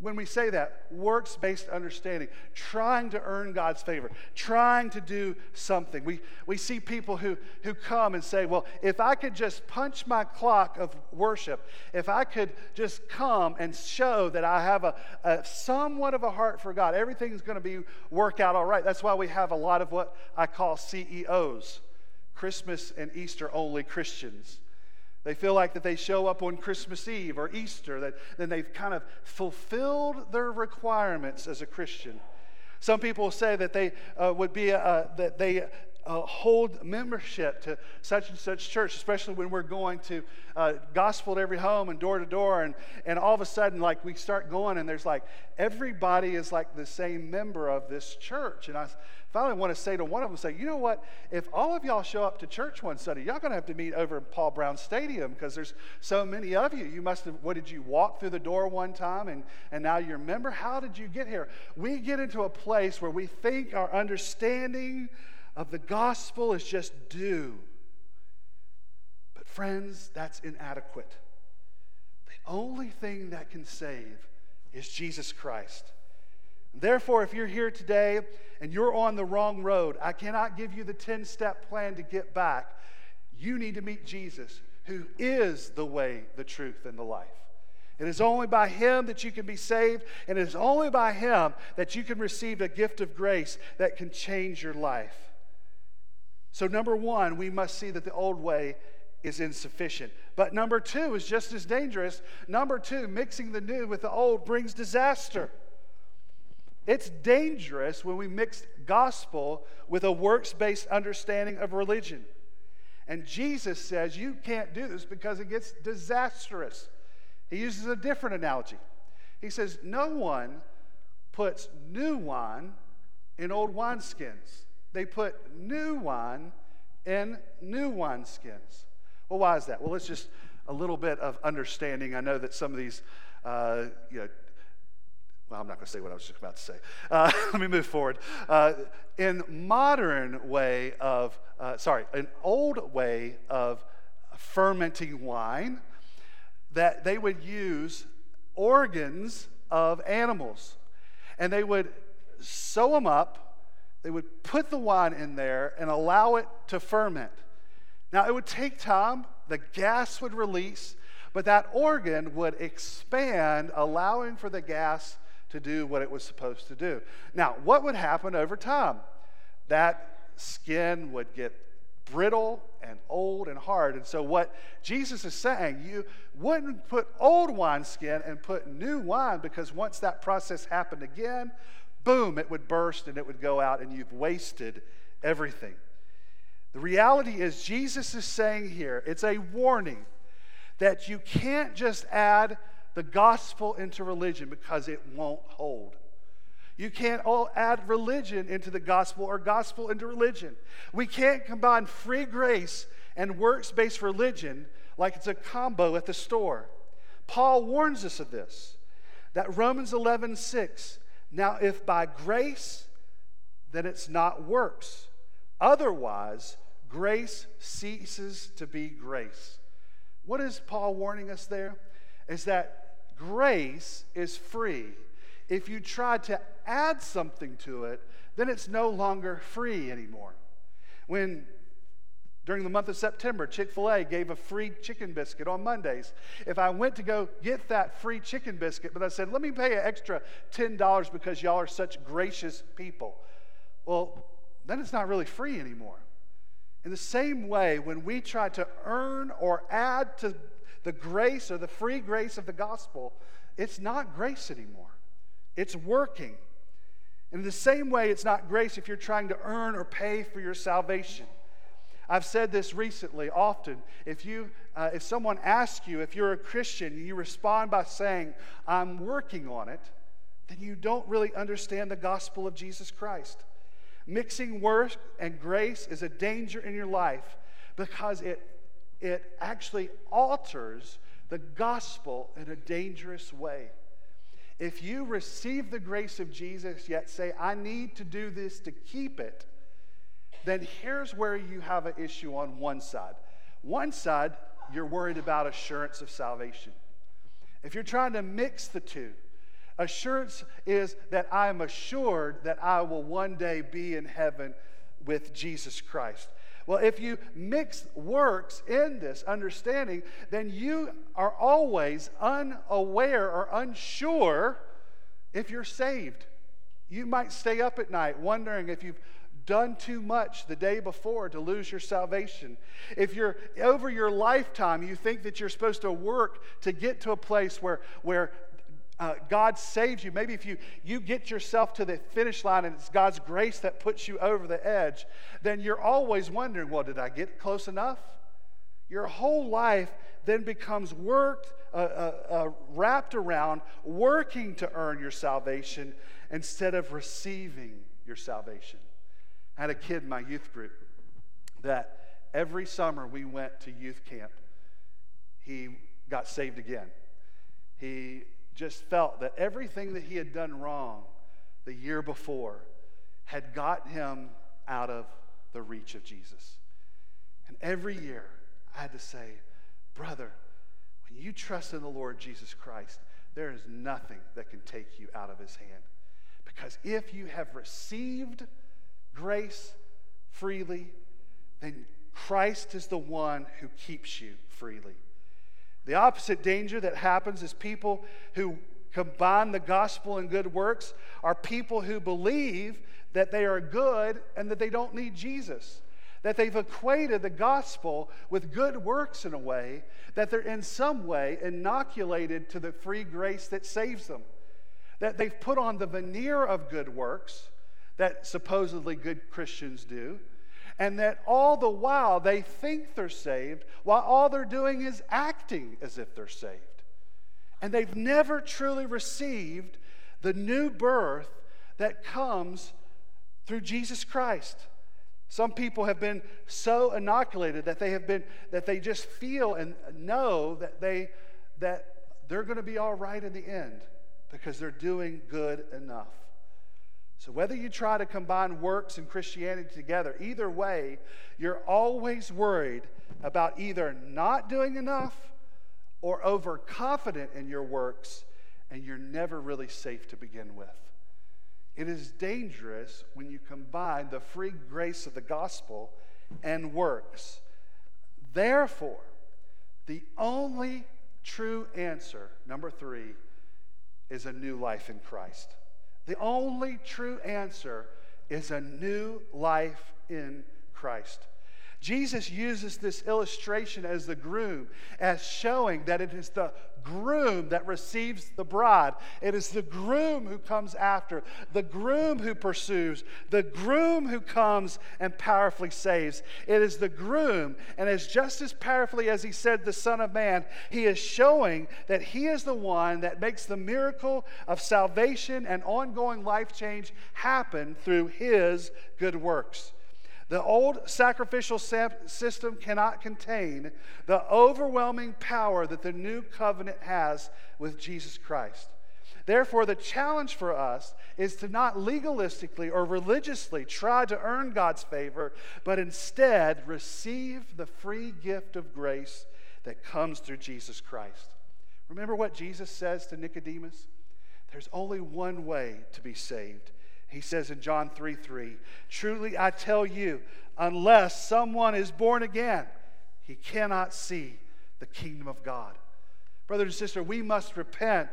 when we say that, works based understanding, trying to earn God's favor, trying to do something. We, we see people who, who come and say, Well, if I could just punch my clock of worship, if I could just come and show that I have a, a somewhat of a heart for God, everything's going to be work out all right. That's why we have a lot of what I call CEOs, Christmas and Easter only Christians. They feel like that they show up on Christmas Eve or Easter, that then they've kind of fulfilled their requirements as a Christian. Some people say that they uh, would be uh, that they uh, hold membership to such and such church, especially when we're going to uh, gospel to every home and door to door, and and all of a sudden, like we start going, and there's like everybody is like the same member of this church, and I finally want to say to one of them, say, you know what? If all of y'all show up to church one Sunday, y'all gonna have to meet over in Paul Brown Stadium because there's so many of you. You must have. What did you walk through the door one time and and now you're a member? How did you get here? We get into a place where we think our understanding of the gospel is just due. But, friends, that's inadequate. The only thing that can save is Jesus Christ. Therefore, if you're here today and you're on the wrong road, I cannot give you the 10 step plan to get back. You need to meet Jesus, who is the way, the truth, and the life. It is only by Him that you can be saved, and it is only by Him that you can receive a gift of grace that can change your life. So, number one, we must see that the old way is insufficient. But number two is just as dangerous. Number two, mixing the new with the old brings disaster. It's dangerous when we mix gospel with a works based understanding of religion. And Jesus says you can't do this because it gets disastrous. He uses a different analogy. He says, No one puts new wine in old wineskins. They put new wine in new wineskins. Well, why is that? Well, it's just a little bit of understanding. I know that some of these, uh, you know, well, I'm not going to say what I was just about to say. Uh, *laughs* let me move forward. Uh, in modern way of, uh, sorry, an old way of fermenting wine, that they would use organs of animals, and they would sew them up. They would put the wine in there and allow it to ferment. Now, it would take time. The gas would release, but that organ would expand, allowing for the gas to do what it was supposed to do. Now, what would happen over time? That skin would get brittle and old and hard. And so, what Jesus is saying, you wouldn't put old wineskin and put new wine because once that process happened again, boom, it would burst and it would go out, and you've wasted everything. The reality is, Jesus is saying here, it's a warning that you can't just add the gospel into religion because it won't hold. You can't all add religion into the gospel or gospel into religion. We can't combine free grace and works based religion like it's a combo at the store. Paul warns us of this. That Romans 11, 6. Now, if by grace, then it's not works. Otherwise, grace ceases to be grace. What is Paul warning us there? Is that grace is free. If you try to add something to it, then it's no longer free anymore. When during the month of September, Chick fil A gave a free chicken biscuit on Mondays. If I went to go get that free chicken biscuit, but I said, let me pay an extra $10 because y'all are such gracious people, well, then it's not really free anymore. In the same way, when we try to earn or add to the grace or the free grace of the gospel, it's not grace anymore. It's working. In the same way, it's not grace if you're trying to earn or pay for your salvation. I've said this recently often. If, you, uh, if someone asks you if you're a Christian you respond by saying, I'm working on it, then you don't really understand the gospel of Jesus Christ. Mixing work and grace is a danger in your life because it, it actually alters the gospel in a dangerous way. If you receive the grace of Jesus, yet say, I need to do this to keep it, then here's where you have an issue on one side. One side, you're worried about assurance of salvation. If you're trying to mix the two, assurance is that I am assured that I will one day be in heaven with Jesus Christ. Well, if you mix works in this understanding, then you are always unaware or unsure if you're saved. You might stay up at night wondering if you've done too much the day before to lose your salvation. If you're over your lifetime, you think that you're supposed to work to get to a place where, where uh, God saves you. Maybe if you, you get yourself to the finish line and it's God's grace that puts you over the edge, then you're always wondering, well, did I get close enough? Your whole life then becomes worked, uh, uh, uh wrapped around working to earn your salvation instead of receiving your salvation. I had a kid in my youth group that every summer we went to youth camp. He got saved again. He just felt that everything that he had done wrong the year before had got him out of the reach of Jesus. And every year I had to say, brother, when you trust in the Lord Jesus Christ, there is nothing that can take you out of his hand. Because if you have received grace freely, then Christ is the one who keeps you freely. The opposite danger that happens is people who combine the gospel and good works are people who believe that they are good and that they don't need Jesus. That they've equated the gospel with good works in a way that they're in some way inoculated to the free grace that saves them. That they've put on the veneer of good works that supposedly good Christians do, and that all the while they think they're saved while all they're doing is acting as if they're saved. And they've never truly received the new birth that comes through Jesus Christ. Some people have been so inoculated that they have been that they just feel and know that they that they're going to be all right in the end because they're doing good enough. So, whether you try to combine works and Christianity together, either way, you're always worried about either not doing enough or overconfident in your works, and you're never really safe to begin with. It is dangerous when you combine the free grace of the gospel and works. Therefore, the only true answer, number three, is a new life in Christ. The only true answer is a new life in Christ. Jesus uses this illustration as the groom, as showing that it is the groom that receives the bride. It is the groom who comes after, the groom who pursues, the groom who comes and powerfully saves. It is the groom, and as just as powerfully as he said, the Son of Man, he is showing that he is the one that makes the miracle of salvation and ongoing life change happen through his good works. The old sacrificial system cannot contain the overwhelming power that the new covenant has with Jesus Christ. Therefore, the challenge for us is to not legalistically or religiously try to earn God's favor, but instead receive the free gift of grace that comes through Jesus Christ. Remember what Jesus says to Nicodemus? There's only one way to be saved, He says in John 3 3, Truly I tell you, unless someone is born again, he cannot see the kingdom of God. Brother and sister, we must repent.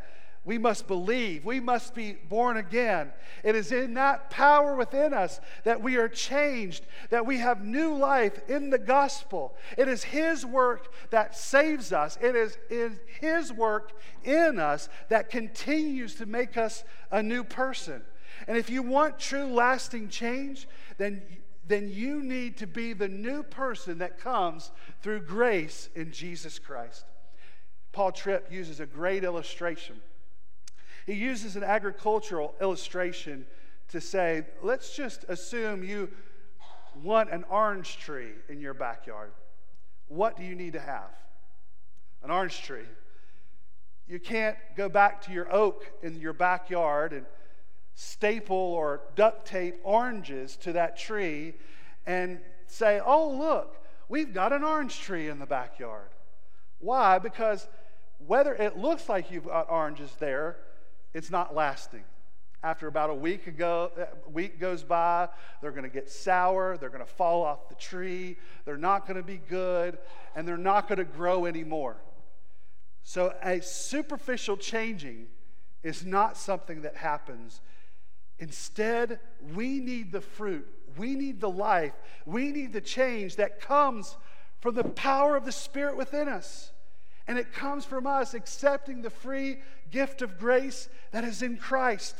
We must believe. We must be born again. It is in that power within us that we are changed, that we have new life in the gospel. It is His work that saves us. It is, is His work in us that continues to make us a new person. And if you want true lasting change, then, then you need to be the new person that comes through grace in Jesus Christ. Paul Tripp uses a great illustration. He uses an agricultural illustration to say, let's just assume you want an orange tree in your backyard. What do you need to have? An orange tree. You can't go back to your oak in your backyard and staple or duct tape oranges to that tree and say, oh, look, we've got an orange tree in the backyard. Why? Because whether it looks like you've got oranges there, it's not lasting. After about a week ago, a week goes by, they're going to get sour, they're going to fall off the tree, they're not going to be good, and they're not going to grow anymore. So a superficial changing is not something that happens. Instead, we need the fruit, we need the life, we need the change that comes from the power of the Spirit within us. And it comes from us accepting the free gift of grace that is in Christ.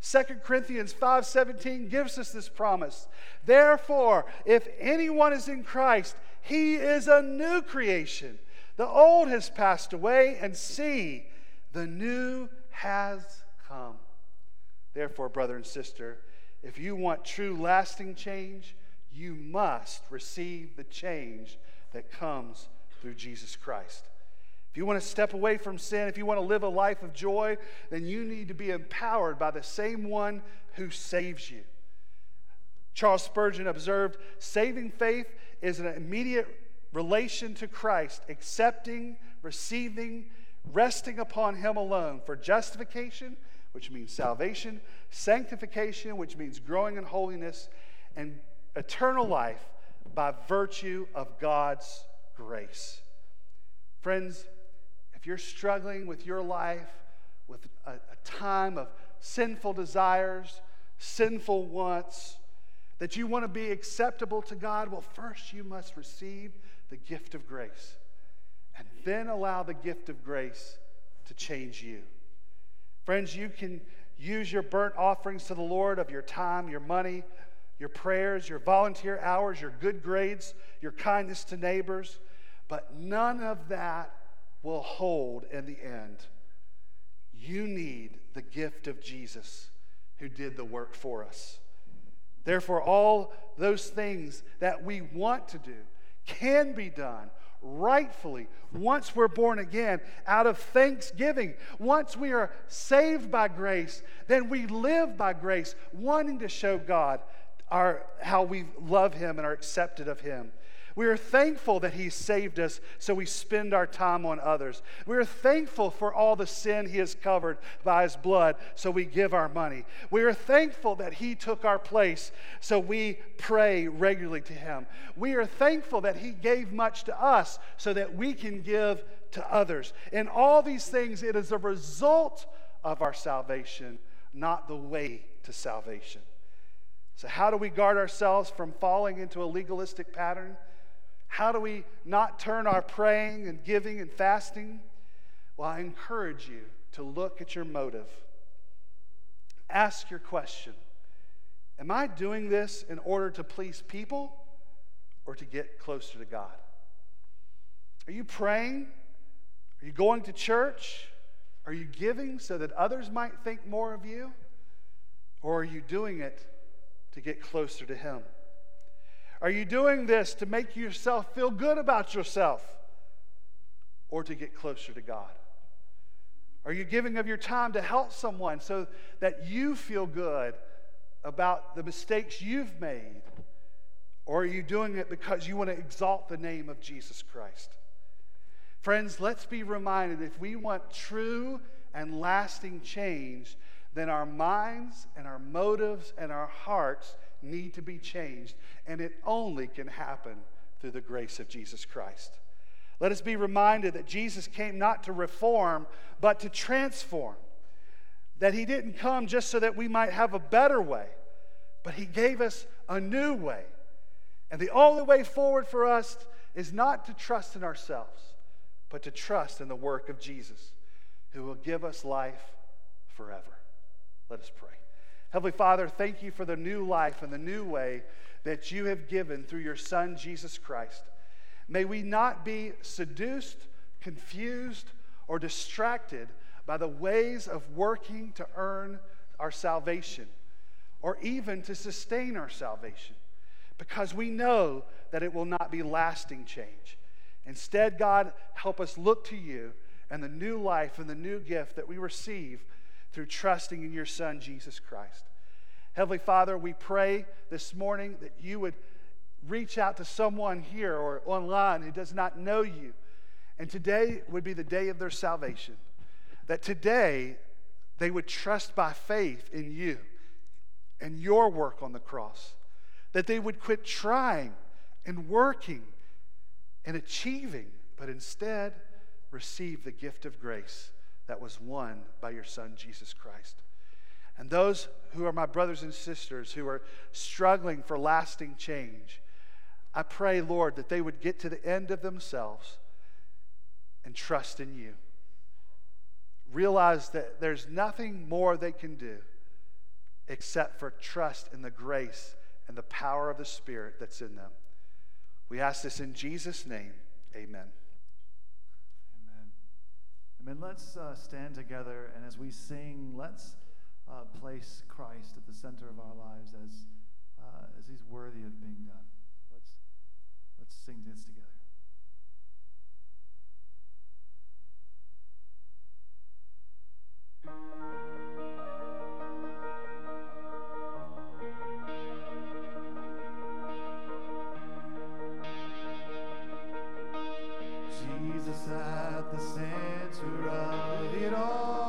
2 Corinthians 5:17 gives us this promise. Therefore, if anyone is in Christ, he is a new creation. The old has passed away and see, the new has come. Therefore, brother and sister, if you want true lasting change, you must receive the change that comes through Jesus Christ. If you want to step away from sin, if you want to live a life of joy, then you need to be empowered by the same one who saves you. Charles Spurgeon observed saving faith is an immediate relation to Christ, accepting, receiving, resting upon Him alone for justification, which means salvation, sanctification, which means growing in holiness, and eternal life by virtue of God's grace. Friends, if you're struggling with your life, with a, a time of sinful desires, sinful wants, that you want to be acceptable to God, well, first you must receive the gift of grace. And then allow the gift of grace to change you. Friends, you can use your burnt offerings to the Lord of your time, your money, your prayers, your volunteer hours, your good grades, your kindness to neighbors, but none of that will hold in the end. You need the gift of Jesus who did the work for us. Therefore, all those things that we want to do can be done rightfully once we're born again out of thanksgiving. Once we are saved by grace, then we live by grace, wanting to show God our, how we love Him and are accepted of Him. We are thankful that He saved us, so we spend our time on others. We are thankful for all the sin He has covered by His blood, so we give our money. We are thankful that He took our place, so we pray regularly to Him. We are thankful that He gave much to us, so that we can give to others. In all these things, it is a result of our salvation, not the way to salvation. So, how do we guard ourselves from falling into a legalistic pattern? How do we not turn our praying and giving and fasting? Well, I encourage you to look at your motive. Ask your question Am I doing this in order to please people or to get closer to God? Are you praying? Are you going to church? Are you giving so that others might think more of you? Or are you doing it to get closer to Him? Are you doing this to make yourself feel good about yourself or to get closer to God? Are you giving of your time to help someone so that you feel good about the mistakes you've made? Or are you doing it because you want to exalt the name of Jesus Christ? Friends, let's be reminded if we want true and lasting change, then our minds and our motives and our hearts need to be changed. And it only can happen through the grace of Jesus Christ. Let us be reminded that Jesus came not to reform, but to transform. That he didn't come just so that we might have a better way, but he gave us a new way. And the only way forward for us is not to trust in ourselves, but to trust in the work of Jesus, who will give us life forever. Let us pray. Heavenly Father, thank you for the new life and the new way that you have given through your Son, Jesus Christ. May we not be seduced, confused, or distracted by the ways of working to earn our salvation or even to sustain our salvation because we know that it will not be lasting change. Instead, God, help us look to you and the new life and the new gift that we receive through trusting in your Son, Jesus Christ. Heavenly Father, we pray this morning that you would reach out to someone here or online who does not know you. And today would be the day of their salvation. That today they would trust by faith in you and your work on the cross. That they would quit trying and working and achieving, but instead receive the gift of grace that was won by your Son, Jesus Christ. And those who are my brothers and sisters who are struggling for lasting change, I pray, Lord, that they would get to the end of themselves and trust in you. Realize that there's nothing more they can do except for trust in the grace and the power of the Spirit that's in them. We ask this in Jesus' name. Amen. Amen. Let's uh, stand together, and as we sing, let's uh, place Christ at the center of our lives as, uh, as he's worthy of being done. Let's, let's sing this together. Jesus at the center of it all.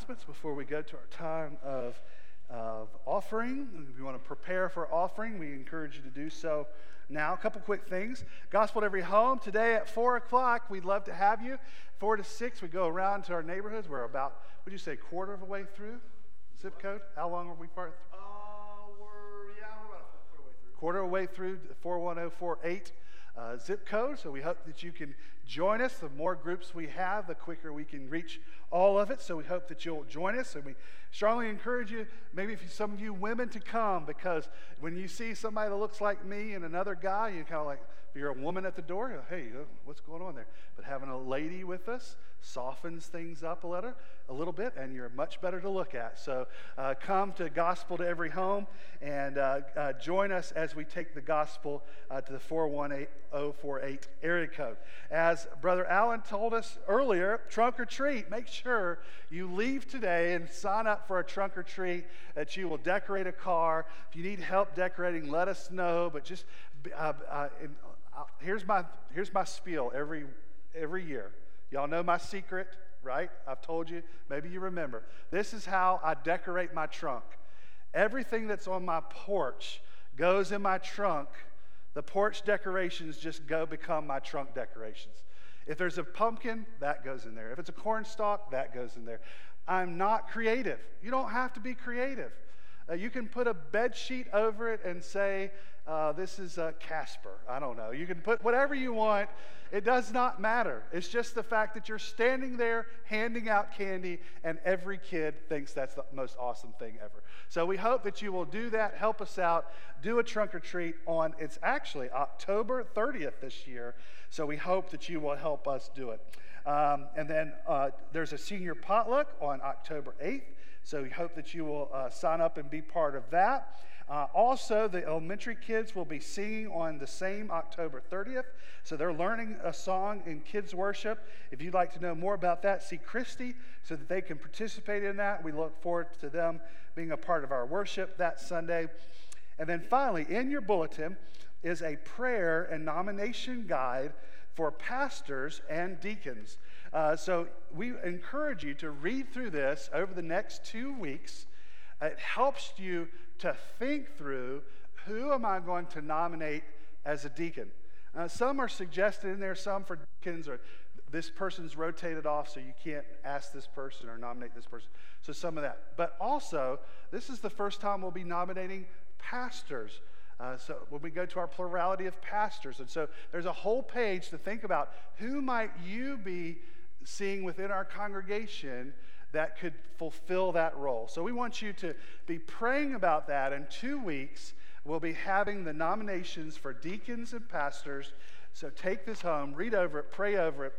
Announcements before we go to our time of, of offering. If you want to prepare for offering, we encourage you to do so now. A couple quick things. Gospel to every home today at 4 o'clock. We'd love to have you. 4 to 6, we go around to our neighborhoods. We're about, would you say, quarter of a way through? Zip code? How long are we far? Uh, we're, yeah, we're about a quarter of a way through. quarter way through 41048 uh, zip code. So we hope that you can join us. The more groups we have, the quicker we can reach all of it. So we hope that you'll join us. And we strongly encourage you, maybe if you, some of you women, to come because when you see somebody that looks like me and another guy, you kind of like, if you're a woman at the door, hey, uh, what's going on there? But having a lady with us softens things up a little, a little bit, and you're much better to look at. So uh, come to Gospel to Every Home and uh, uh, join us as we take the gospel uh, to the 41048 area code. As Brother Allen told us earlier, trunk or treat, make sure you leave today and sign up for a trunk or treat that you will decorate a car. If you need help decorating, let us know. But just uh, uh, here's my here's my spiel every every year. Y'all know my secret, right? I've told you. Maybe you remember. This is how I decorate my trunk. Everything that's on my porch goes in my trunk. The porch decorations just go become my trunk decorations. If there's a pumpkin, that goes in there. If it's a corn stalk, that goes in there. I'm not creative. You don't have to be creative. Uh, you can put a bed sheet over it and say, uh, This is uh, Casper. I don't know. You can put whatever you want. It does not matter. It's just the fact that you're standing there handing out candy, and every kid thinks that's the most awesome thing ever. So we hope that you will do that. Help us out. Do a trunk or treat on, it's actually October 30th this year. So we hope that you will help us do it. Um, and then uh, there's a senior potluck on October 8th. So we hope that you will uh, sign up and be part of that. Uh, also, the elementary kids will be singing on the same October 30th. So they're learning a song in kids' worship. If you'd like to know more about that, see Christy so that they can participate in that. We look forward to them being a part of our worship that Sunday. And then finally, in your bulletin is a prayer and nomination guide for pastors and deacons. Uh, so we encourage you to read through this over the next two weeks. It helps you to think through who am I going to nominate as a deacon. Uh, some are suggested in there, some for deacons, or this person's rotated off, so you can't ask this person or nominate this person. So some of that. But also, this is the first time we'll be nominating pastors. Uh, so when we go to our plurality of pastors, and so there's a whole page to think about who might you be seeing within our congregation that could fulfill that role. So we want you to be praying about that. In two weeks, we'll be having the nominations for deacons and pastors. So take this home, read over it, pray over it,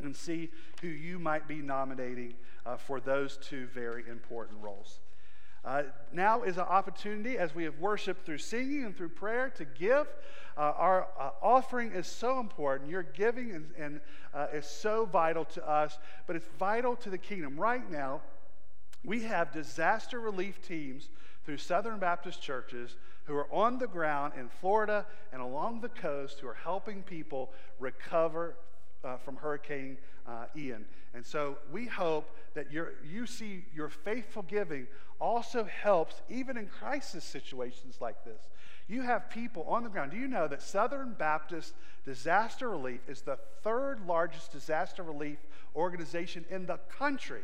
and see who you might be nominating uh, for those two very important roles. Uh, now is an opportunity as we have worshiped through singing and through prayer to give. Uh, our uh, offering is so important. Your giving and, and uh, is so vital to us, but it's vital to the kingdom. Right now, we have disaster relief teams through Southern Baptist churches who are on the ground in Florida and along the coast who are helping people recover uh, from Hurricane uh, Ian. And so we hope that you you see your faithful giving also helps even in crisis situations like this. You have people on the ground. Do you know that Southern Baptist Disaster Relief is the third largest disaster relief organization in the country?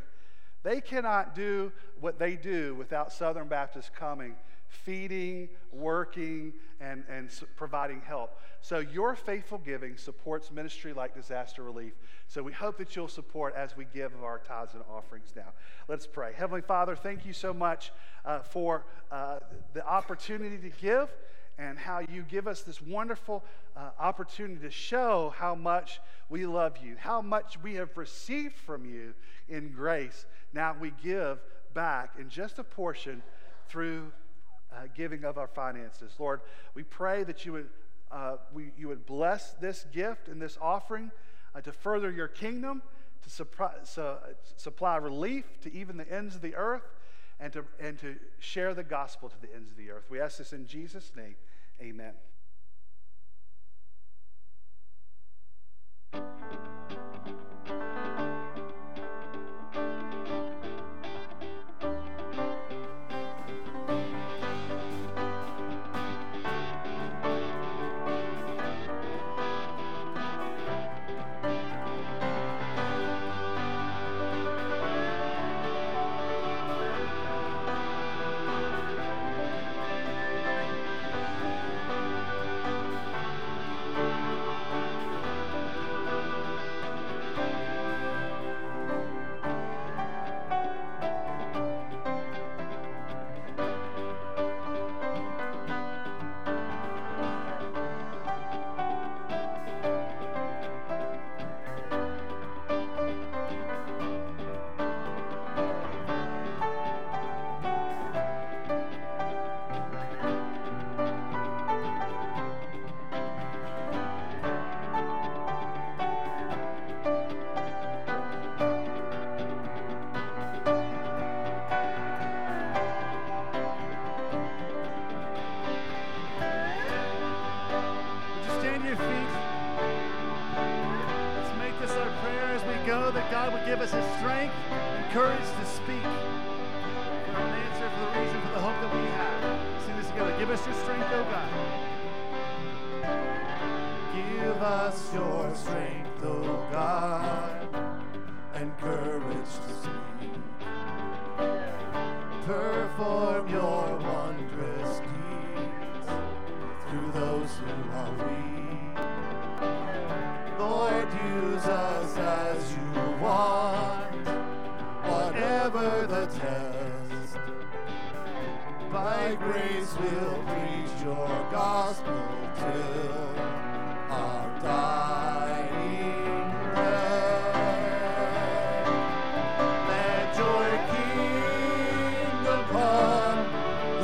They cannot do what they do without Southern Baptists coming, feeding, working, and, and providing help. So your faithful giving supports ministry like disaster relief. So we hope that you'll support as we give of our tithes and offerings now. Let's pray. Heavenly Father, thank you so much uh, for uh, the opportunity to give and how you give us this wonderful uh, opportunity to show how much we love you, how much we have received from you in grace. Now we give back in just a portion through uh, giving of our finances. Lord, we pray that you would, uh, we, you would bless this gift and this offering uh, to further your kingdom, to supply, so, supply relief to even the ends of the earth, and to, and to share the gospel to the ends of the earth. We ask this in Jesus' name. Amen.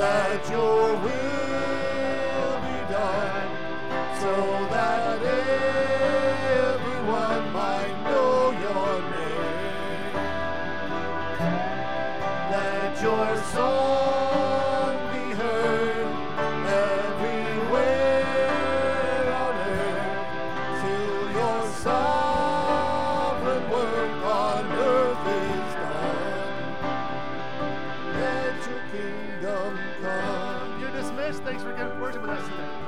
Let your will be done, so that Thanks for getting worship with us today.